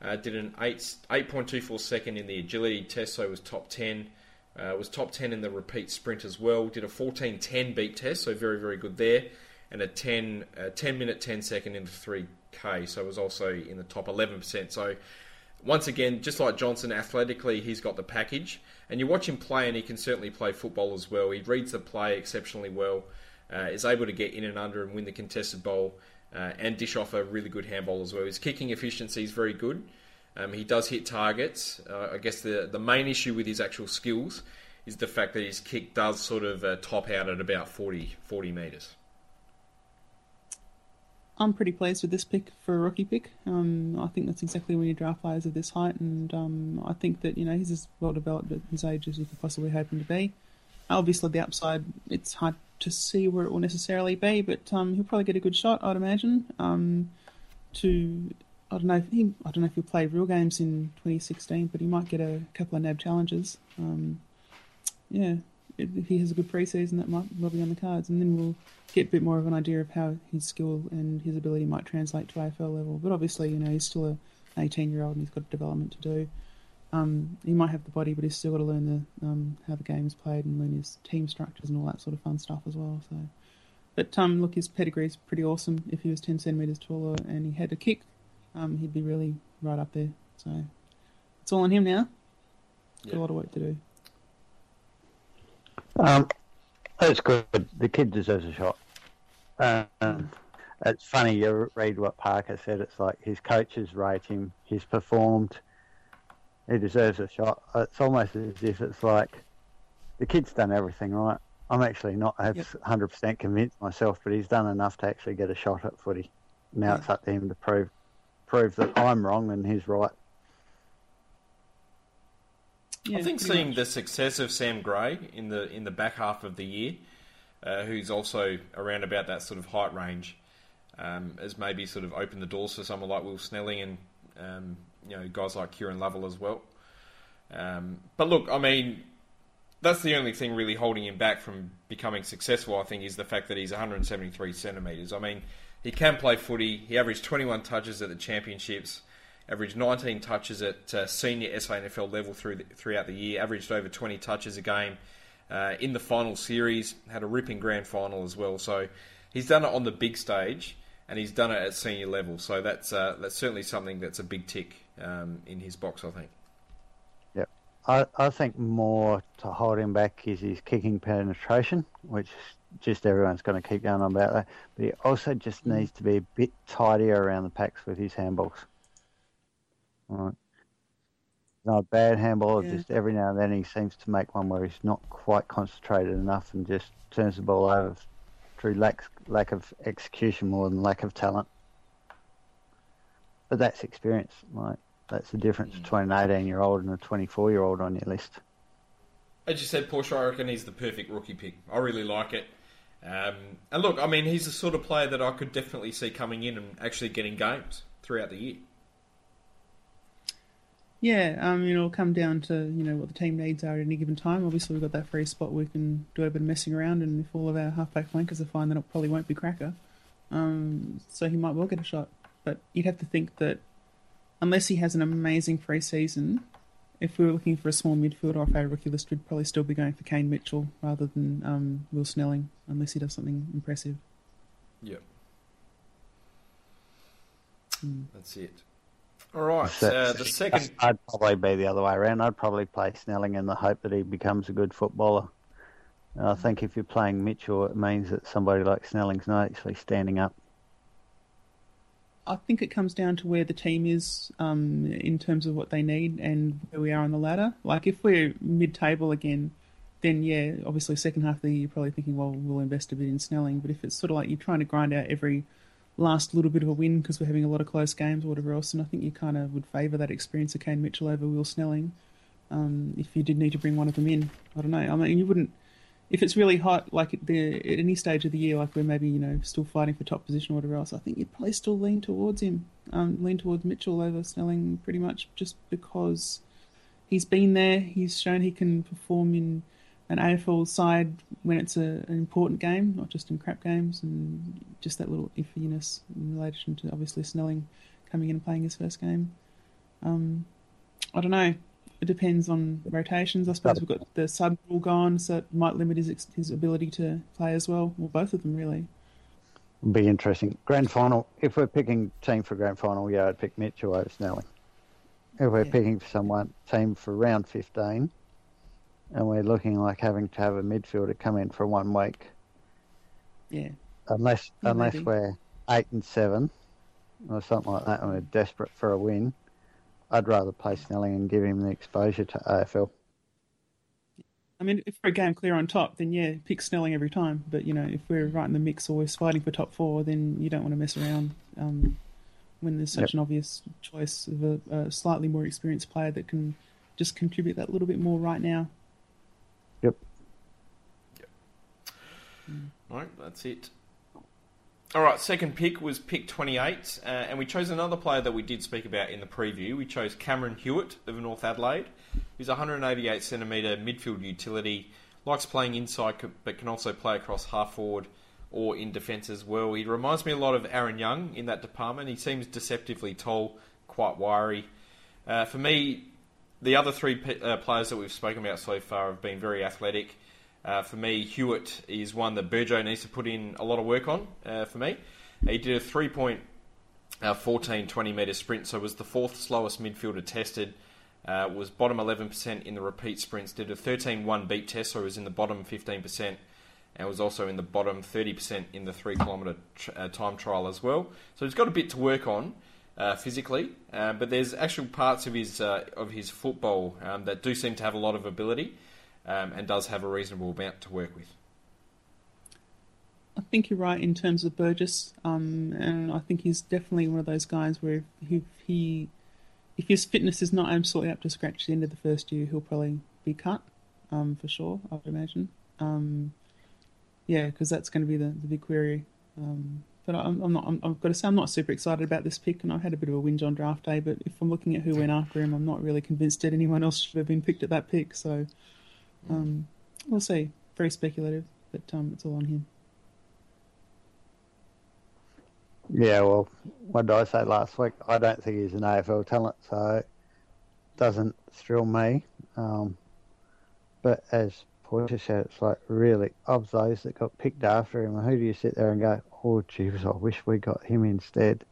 Uh, did an 8, 8.24 second in the agility test, so was top 10. Uh, was top 10 in the repeat sprint as well. Did a 14.10 beat test, so very, very good there. And a 10, uh, 10 minute 10 second in the 3K, so was also in the top 11%. So once again, just like Johnson, athletically, he's got the package. And you watch him play, and he can certainly play football as well. He reads the play exceptionally well, uh, is able to get in and under and win the contested ball, uh, and dish off a really good handball as well. His kicking efficiency is very good. Um, he does hit targets. Uh, I guess the the main issue with his actual skills is the fact that his kick does sort of uh, top out at about 40, 40 metres. I'm pretty pleased with this pick for a rookie pick. Um, I think that's exactly when you draft players of this height, and um, I think that you know he's as well developed at his age as you could possibly hope him to be. Obviously, the upside it's hard to see where it will necessarily be, but um, he'll probably get a good shot, I'd imagine. Um, to I don't know if he I don't know if he'll play real games in 2016, but he might get a couple of NAB challenges. Um, yeah, if he has a good preseason, that might well be on the cards, and then we'll get a bit more of an idea of how his skill and his ability might translate to AFL level. But obviously, you know, he's still a 18 year old and he's got development to do. Um, he might have the body, but he's still got to learn the um, how the game's played and learn his team structures and all that sort of fun stuff as well. So, but um, look, his pedigree's pretty awesome. If he was 10 centimeters taller and he had a kick, um, he'd be really right up there. So, it's all on him now. Got Yeah. a lot of work to do. Um, that's good. The kid deserves a shot. Um, it's funny, you read what Parker said. It's like his coaches rate him, he's performed, he deserves a shot. It's almost as if it's like the kid's done everything right. I'm actually not 100% convinced myself, but he's done enough to actually get a shot at footy. Now Yeah. it's up to him to prove prove that I'm wrong and he's right. Yeah, I think seeing much. the success of Sam Gray in the in the back half of the year, uh, who's also around about that sort of height range, um, has maybe sort of opened the doors for someone like Will Snelling and um, you know guys like Kieran Lovell as well. Um, but look, I mean, that's the only thing really holding him back from becoming successful. I think is the fact that he's 173 centimeters. I mean, he can play footy. He averaged 21 touches at the championships averaged 19 touches at uh, senior SANFL level through the, throughout the year, averaged over 20 touches a game uh, in the final series, had a ripping grand final as well. So he's done it on the big stage and he's done it at senior level. So that's uh, that's certainly something that's a big tick um, in his box, I think. Yep. I, I think more to hold him back is his kicking penetration, which just everyone's going to keep going on about that. But he also just needs to be a bit tidier around the packs with his handballs. Right. Not a bad handball, Yeah. just every now and then he seems to make one where he's not quite concentrated enough and just turns the ball over through lack, lack of execution more than lack of talent. But that's experience. Like that's the difference between an 18 year old and a 24 year old on your list. As you said, Porsche, I reckon he's the perfect rookie pick. I really like it. Um, and look, I mean, he's the sort of player that I could definitely see coming in and actually getting games throughout the year. Yeah, um, you know, it'll come down to you know what the team needs are at any given time. Obviously, we've got that free spot we can do a bit of messing around, and if all of our halfback flankers are fine, then it probably won't be Cracker. Um, so he might well get a shot, but you'd have to think that unless he has an amazing free season, if we were looking for a small midfielder off our rookie list, we'd probably still be going for Kane Mitchell rather than um, Will Snelling, unless he does something impressive. Yep. Hmm. That's it. All right. So- Uh, the second. I'd probably be the other way around. I'd probably play Snelling in the hope that he becomes a good footballer. And I think if you're playing Mitchell, it means that somebody like Snelling's not actually standing up. I think it comes down to where the team is um, in terms of what they need and where we are on the ladder. Like if we're mid-table again, then yeah, obviously second half of the year you're probably thinking, well, we'll invest a bit in Snelling. But if it's sort of like you're trying to grind out every last little bit of a win because we're having a lot of close games or whatever else, and I think you kind of would favour that experience of Kane Mitchell over Will Snelling. Um, if you did need to bring one of them in, I don't know. I mean, you wouldn't if it's really hot, like at, the, at any stage of the year, like we're maybe you know still fighting for top position or whatever else, I think you'd probably still lean towards him, um, lean towards Mitchell over Snelling, pretty much just because he's been there, he's shown he can perform in an AFL side when it's a, an important game, not just in crap games, and just that little iffiness in relation to obviously Snelling coming in and playing his first game. Um, I don't know. It depends on rotations. I suppose we've got the sub rule gone, so it might limit his his ability to play as well. Well, both of them really. Be interesting. Grand final. If we're picking team for grand final, yeah, I'd pick Mitchell over Snelling. If we're Yeah. picking for someone team for round fifteen, and we're looking like having to have a midfielder come in for one week, Yeah, unless Yeah, unless maybe. we're eight and seven or something like that, and we're desperate for a win, I'd rather play Snelling and give him the exposure to AFL. I mean, if we're a game clear on top, then yeah, pick Snelling every time. But you know, if we're right in the mix or we're fighting for top four, then you don't want to mess around um, when there's such Yep. an obvious choice of a, a slightly more experienced player that can just contribute that little bit more right now. Yep. Right, that's it. All right, second pick was pick 28, uh, and we chose another player that we did speak about in the preview. We chose Cameron Hewitt of North Adelaide. He's 188 centimetre midfield utility, likes playing inside, but can also play across half forward or in defence as well. He reminds me a lot of Aaron Young in that department. He seems deceptively tall, quite wiry. Uh, for me, the other three p- uh, players that we've spoken about so far have been very athletic. Uh, for me, Hewitt is one that Burjo needs to put in a lot of work on. Uh, for me, he did a three point uh, 14 20 metre sprint, so was the fourth slowest midfielder tested. Uh, was bottom 11% in the repeat sprints. Did a 13 1 beat test, so was in the bottom 15%, and was also in the bottom 30% in the three kilometre tr- uh, time trial as well. So he's got a bit to work on. Uh, physically, uh, but there's actual parts of his uh, of his football um, that do seem to have a lot of ability, um, and does have a reasonable amount to work with. I think you're right in terms of Burgess, um, and I think he's definitely one of those guys where if he, if his fitness is not absolutely up to scratch at the end of the first year, he'll probably be cut, um, for sure. I would imagine. Um, yeah, because that's going to be the, the big query. Um, but I'm, I'm not. I'm, I've got to say, I'm not super excited about this pick, and I've had a bit of a whinge on draft day. But if I'm looking at who went after him, I'm not really convinced that anyone else should have been picked at that pick. So, um, we'll see. Very speculative, but um, it's all on him. Yeah, well, what did I say last week? I don't think he's an AFL talent, so it doesn't thrill me. Um, but as Porter said, it's like really of those that got picked after him, who do you sit there and go, "Oh, jeez, I wish we got him instead"?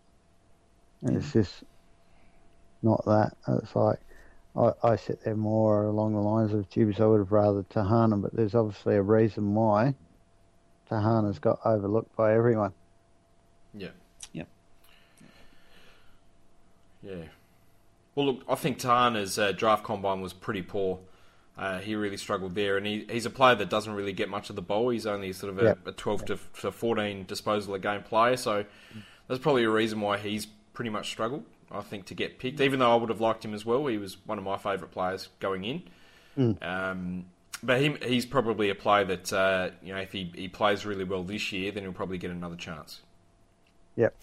And it's just not that. It's like I, I sit there more along the lines of, "Jeez, I would have rather Tahana," but there's obviously a reason why Tahana's got overlooked by everyone. Yeah. Yeah. Yeah. Well, look, I think Tahana's uh, draft combine was pretty poor. Uh, he really struggled there, and he, he's a player that doesn't really get much of the ball. He's only sort of a, Yep. a 12 to, to 14 disposal a game player, so that's probably a reason why he's pretty much struggled, I think, to get picked. Even though I would have liked him as well, he was one of my favourite players going in. Um, but he, he's probably a player that, uh, you know, if he, he plays really well this year, then he'll probably get another chance. Yep.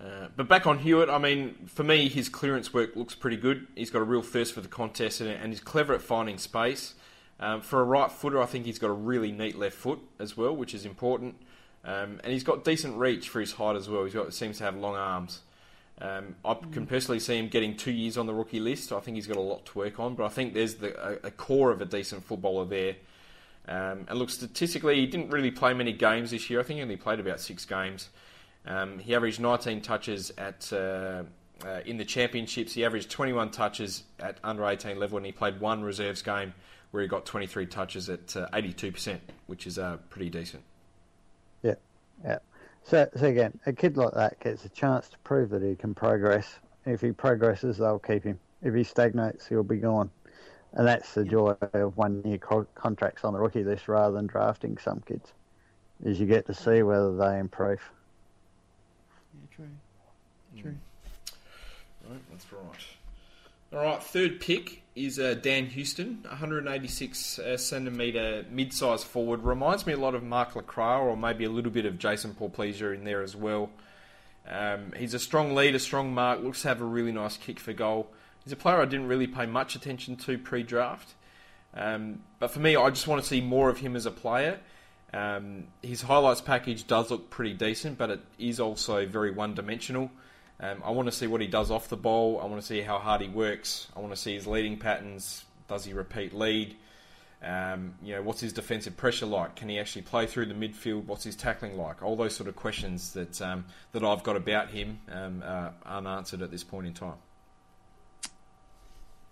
Uh, but back on Hewitt, I mean, for me, his clearance work looks pretty good. He's got a real thirst for the contest and, and he's clever at finding space. Um, for a right footer, I think he's got a really neat left foot as well, which is important. Um, and he's got decent reach for his height as well. He's got seems to have long arms. Um, I can personally see him getting two years on the rookie list. I think he's got a lot to work on, but I think there's the, a, a core of a decent footballer there. Um, and look, statistically, he didn't really play many games this year. I think he only played about six games. Um, he averaged 19 touches at uh, uh, in the championships. He averaged 21 touches at under 18 level, and he played one reserves game where he got 23 touches at uh, 82%, which is uh, pretty decent. Yeah, yeah. So, so again, a kid like that gets a chance to prove that he can progress. If he progresses, they'll keep him. If he stagnates, he'll be gone. And that's the joy of one-year co- contracts on the rookie list rather than drafting some kids, is you get to see whether they improve. Yeah, true. Hmm. True. Right, that's right. All right, third pick is uh, Dan Houston, 186 uh, centimetre mid-sized forward. Reminds me a lot of Mark LeCras, or maybe a little bit of Jason Porplyzia in there as well. Um, he's a strong lead, a strong mark. Looks to have a really nice kick for goal. He's a player I didn't really pay much attention to pre-draft, um, but for me, I just want to see more of him as a player. Um, his highlights package does look pretty decent, but it is also very one-dimensional. Um, I want to see what he does off the ball. I want to see how hard he works. I want to see his leading patterns. Does he repeat lead? Um, you know, what's his defensive pressure like? Can he actually play through the midfield? What's his tackling like? All those sort of questions that um, that I've got about him um, are unanswered at this point in time.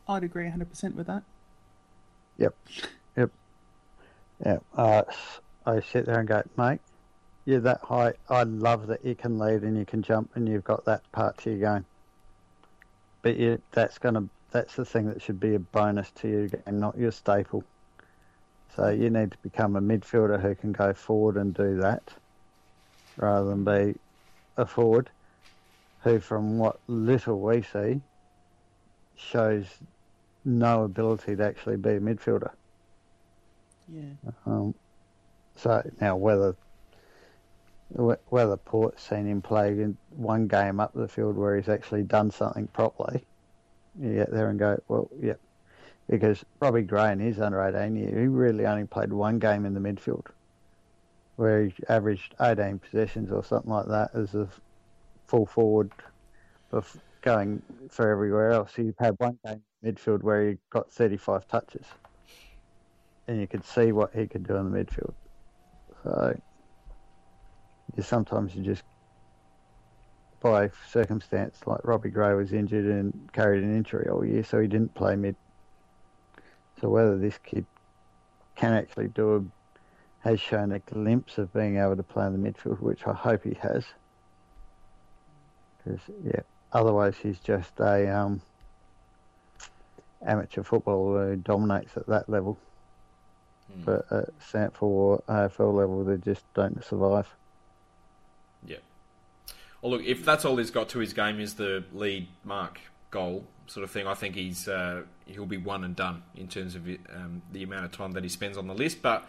I'd agree 100% with that. Yep, yep, yeah. Uh, I sit there and go, mate, you're that high. I love that you can lead and you can jump and you've got that part to your game. But you, that's going to that's the thing that should be a bonus to you and not your staple. So you need to become a midfielder who can go forward and do that, rather than be a forward who, from what little we see, shows no ability to actually be a midfielder. Yeah. Um, so now whether wh- whether Port's seen him play in one game up the field where he's actually done something properly, you get there and go, well, yep. Because Robbie Gray in his under 18 year, he really only played one game in the midfield, where he averaged 18 possessions or something like that as a full forward, going for everywhere else. He had one game in midfield where he got 35 touches and you could see what he could do in the midfield. So you sometimes you just by circumstance like Robbie Gray was injured and carried an injury all year, so he didn't play mid. So whether this kid can actually do a, has shown a glimpse of being able to play in the midfield, which I hope he has. Because yeah, otherwise he's just a um, amateur footballer who dominates at that level but at SANFL or AFL level, they just don't survive. Well, look, if that's all he's got to his game is the lead mark goal sort of thing, I think he's uh, he'll be one and done in terms of um, the amount of time that he spends on the list. But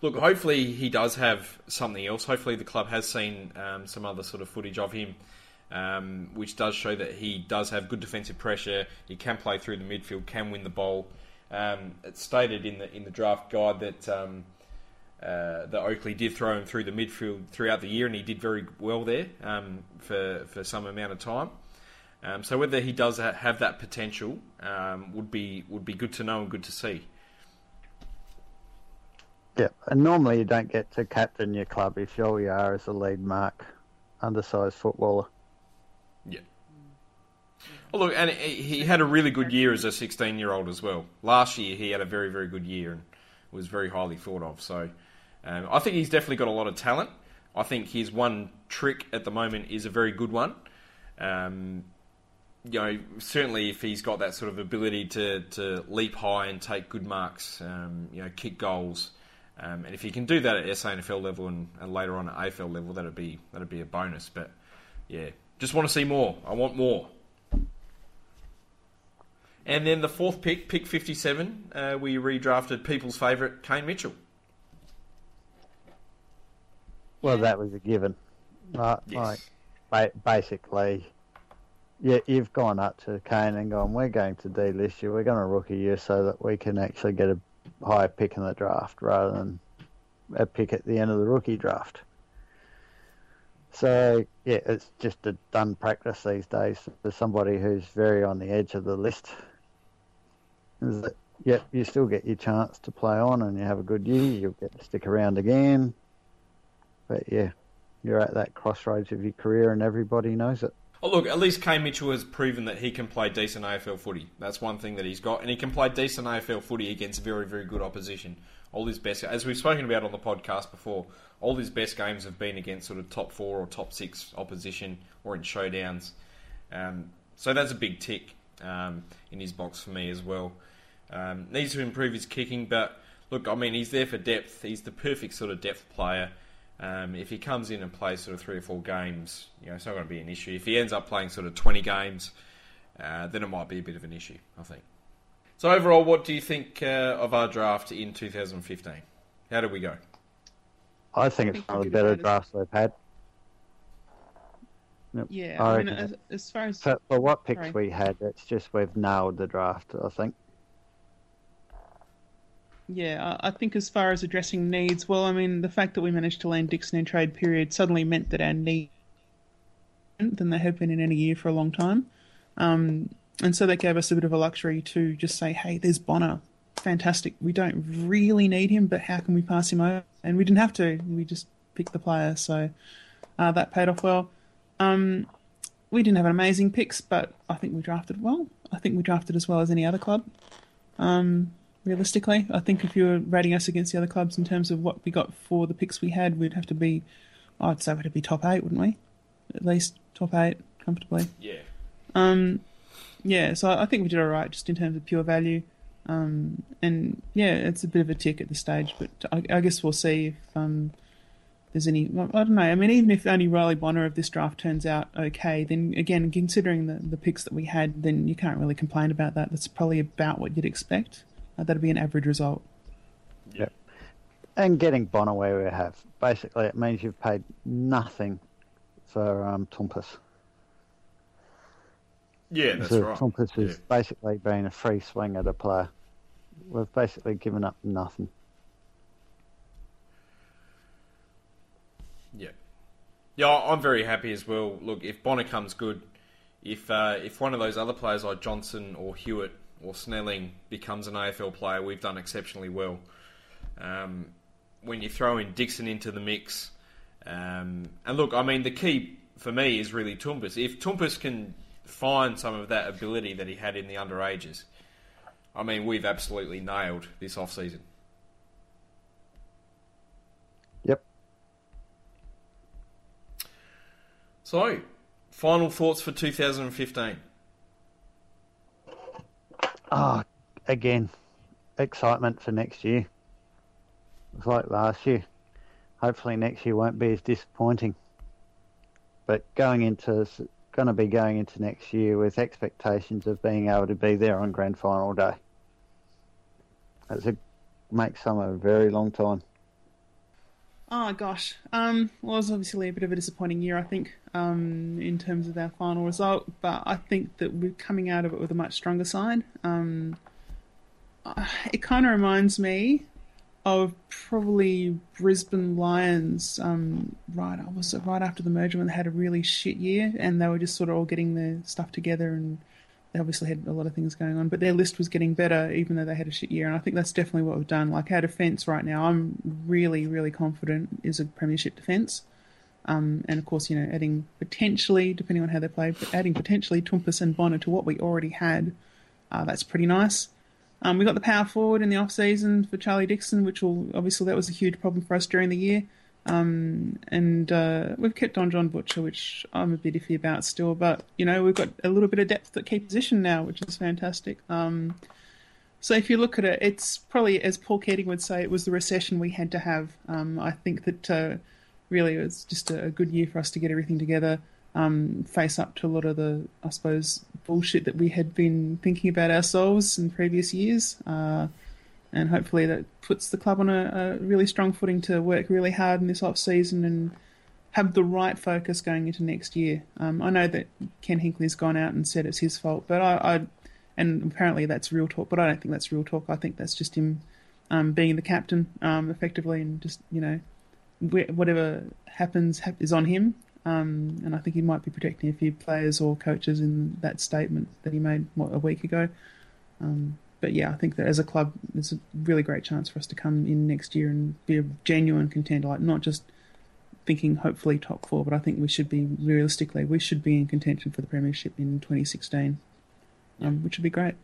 look, hopefully he does have something else. Hopefully the club has seen um, some other sort of footage of him. Um, which does show that he does have good defensive pressure. He can play through the midfield, can win the ball. Um, it's stated in the in the draft guide that um, uh, that Oakleigh did throw him through the midfield throughout the year, and he did very well there um, for for some amount of time. Um, so whether he does have that potential um, would be would be good to know and good to see. Yeah, and normally you don't get to captain your club if all you are is a lead mark, undersized footballer. Yeah. Well, look, and he he had a really good year as a 16 year old as well. Last year, he had a very, very good year and was very highly thought of. So um, I think he's definitely got a lot of talent. I think his one trick at the moment is a very good one. Um, you know, certainly if he's got that sort of ability to, to leap high and take good marks, um, you know, kick goals, um, and if he can do that at SANFL level and, and later on at AFL level, that'd be that'd be a bonus. But yeah, just want to see more. I want more. And then the fourth pick, pick 57, uh, we redrafted people's favourite, Kane Mitchell. Well, that was a given. Right, Yes. like, basically, yeah, you've gone up to Kane and gone, we're going to delist you, we're going to rookie you so that we can actually get a higher pick in the draft rather than a pick at the end of the rookie draft. So, yeah, it's just a done practice these days for somebody who's very on the edge of the list. Is that, yep, you still get your chance to play on and you have a good year, you'll get to stick around again. But yeah, you're at that crossroads of your career and everybody knows it. Oh, look, at least Kane Mitchell has proven that he can play decent AFL footy. That's one thing that he's got. And he can play decent AFL footy against very, very good opposition. All his best, as we've spoken about on the podcast before, all his best games have been against sort of top four or top six opposition or in showdowns. Um, so that's a big tick um, in his box for me as well. Um, needs to improve his kicking, but look, I mean, he's there for depth. He's the perfect sort of depth player. Um, if he comes in and plays sort of three or four games, you know, it's not going to be an issue. If he ends up playing sort of 20 games, uh, then it might be a bit of an issue, I think. So overall, what do you think uh, of our draft in 2015? How did we go? I think it's think one of the better have had drafts they've had. Yep. Yeah, I I mean, as, as far as For, for what picks Sorry. we had, it's just we've nailed the draft, I think. Yeah, I think as far as addressing needs, well, I mean, the fact that we managed to land Dixon in trade period suddenly meant that our needs than they have been in any year for a long time. Um, and so that gave us a bit of a luxury to just say, hey, there's Bonner. Fantastic. We don't really need him, but how can we pass him over? And we didn't have to. We just picked the player. So uh, that paid off well. Um, we didn't have an amazing picks, but I think we drafted well. I think we drafted as well as any other club Um, realistically. I think if you were rating us against the other clubs in terms of what we got for the picks we had, we'd have to be, I'd say we'd be top eight, wouldn't we? At least top eight comfortably. Yeah. Um, yeah, so I think we did all right just in terms of pure value. Um, and yeah, it's a bit of a tick at this stage, but I, I guess we'll see if um, there's any. I don't know. I mean, even if only Riley Bonner of this draft turns out okay, then again, considering the, the picks that we had, then you can't really complain about that. That's probably about what you'd expect. That'd be an average result. Yep. And getting Bonner where we have, basically, it means you've paid nothing for um, Tumpus. Yeah, that's so right. Tumpus has Yeah. basically been a free swing swinger to player. We've basically given up nothing. Yeah, yeah, I'm very happy as well. Look, if Bonner comes good, if uh, if one of those other players like Johnson or Hewitt or Snelling becomes an AFL player, we've done exceptionally well. Um, when you throw in Dixon into the mix, um, and look, I mean, the key for me is really Toumpas. If Toumpas can find some of that ability that he had in the underages, I mean, we've absolutely nailed this off season. Yep. So, final thoughts for 2015. Ah, again, excitement for next year. It's like last year. Hopefully next year won't be as disappointing. But going into going to be going into next year with expectations of being able to be there on grand final day. That's a makes some a very long time. Oh gosh, um, well, it was obviously a bit of a disappointing year, I think, um, in terms of our final result. But I think that we're coming out of it with a much stronger side. Um, uh, it kind of reminds me of probably Brisbane Lions. Um, right, I was right after the merger when they had a really shit year, and they were just sort of all getting their stuff together and they obviously had a lot of things going on, but their list was getting better even though they had a shit year. And I think that's definitely what we've done. Like our defence right now, I'm really, really confident is a premiership defence. Um, and of course, you know, adding potentially, depending on how they play, but adding potentially Toumpas and Bonner to what we already had, uh, that's pretty nice. Um, we got the power forward in the off season for Charlie Dixon, which will obviously that was a huge problem for us during the year. Um, and uh, we've kept on John Butcher, which I'm a bit iffy about still. But you know, we've got a little bit of depth at key position now, which is fantastic. Um, so if you look at it, it's probably, as Paul Keating would say, it was the recession we had to have. Um, I think that uh, really it was just a, good year for us to get everything together, um, face up to a lot of the, I suppose, bullshit that we had been thinking about ourselves in previous years. Uh, and hopefully that puts the club on a, a really strong footing to work really hard in this off season and have the right focus going into next year. Um, I know that Ken Hinkley's gone out and said it's his fault, but I, I and apparently that's real talk, but I don't think that's real talk. I think that's just him um, being the captain um, effectively, and just you know whatever happens hap- is on him. Um, and I think he might be protecting a few players or coaches in that statement that he made what, a week ago. Um, but yeah, I think that as a club, it's a really great chance for us to come in next year and be a genuine contender, like not just thinking hopefully top four, but I think we should be realistically we should be in contention for the premiership in 2016, um, which would be great.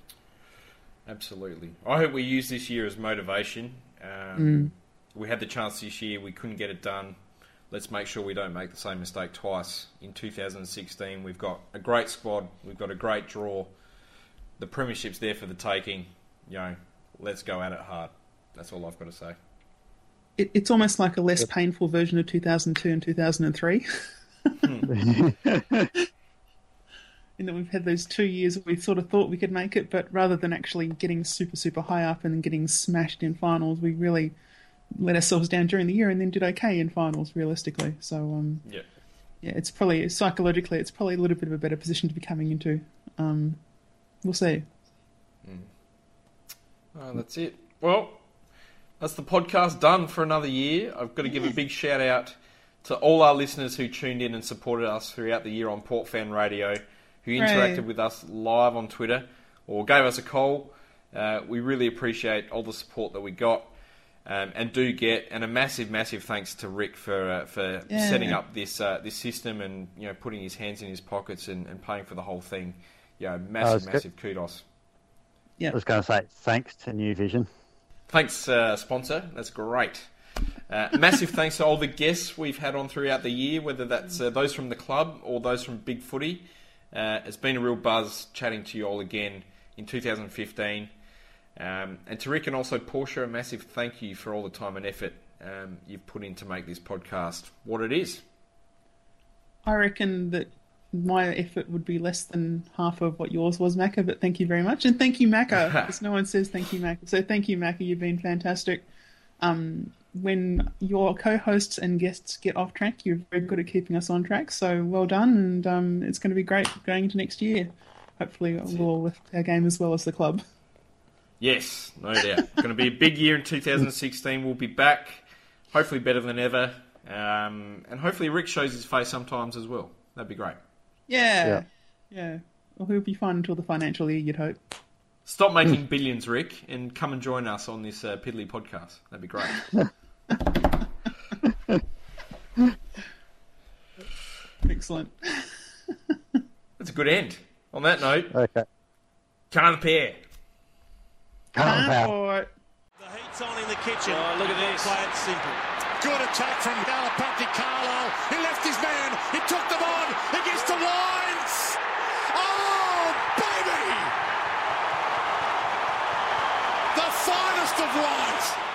Absolutely. I hope we use this year as motivation. Um, We had the chance this year, we couldn't get it done. Let's make sure we don't make the same mistake twice. In 2016, we've got a great squad, we've got a great draw. The premiership's there for the taking. You know, let's go at it hard. That's all I've got to say. It, it's almost like a less painful version of 2002 and 2003. <laughs> <laughs> in that we've had those two years where we sort of thought we could make it, but rather than actually getting super, super high up and then getting smashed in finals, we really let ourselves down during the year and then did okay in finals, realistically. So, um, Yeah. yeah, it's probably psychologically, it's probably a little bit of a better position to be coming into. Um, we'll see. Oh, that's it. Well, that's the podcast done for another year. I've got to give a big shout out to all our listeners who tuned in and supported us throughout the year on Port Fan Radio, who interacted with us live on Twitter or gave us a call. Uh, we really appreciate all the support that we got. Um, and do get and a massive, massive thanks to Rick for uh, for Yeah. setting up this uh, this system and you know putting his hands in his pockets and, and paying for the whole thing. Yeah, massive, it's good. massive kudos. Yeah. I was going to say thanks to New Vision. Thanks, uh, sponsor. That's great. Uh, massive thanks to all the guests we've had on throughout the year, whether that's uh, those from the club or those from Big Footy. Uh, it's been a real buzz chatting to you all again in 2015. Um, and to Rick and also Portia, a massive thank you for all the time and effort um, you've put in to make this podcast what it is. I reckon that my effort would be less than half of what yours was, Macca, but thank you very much. And thank you, Macca, <laughs> because no one says thank you, Macca. So thank you, Macca. You've been fantastic. Um, when your co-hosts and guests get off track, you're very good at keeping us on track. So well done, and um, it's going to be great going into next year. Hopefully, we'll lift our game as well as the club. Yes, no doubt. going to be a big year in 2016. We'll be back, hopefully better than ever, um, and hopefully Rick shows his face sometimes as well. That'd be great. Yeah, Yeah. yeah. Well, he'll be fine until the financial year, you'd hope. Stop making billions, Rick, and come and join us on this uh, Piddly podcast. That'd be great. <laughs> Excellent. <laughs> That's a good end. On that note, Okay. can't pair. Come on, pal. Or- The heat's on in the kitchen. Oh, look at this. Play it simple. Good attack from Galapati Carlisle. He gets to lines. Oh, baby! The finest of white.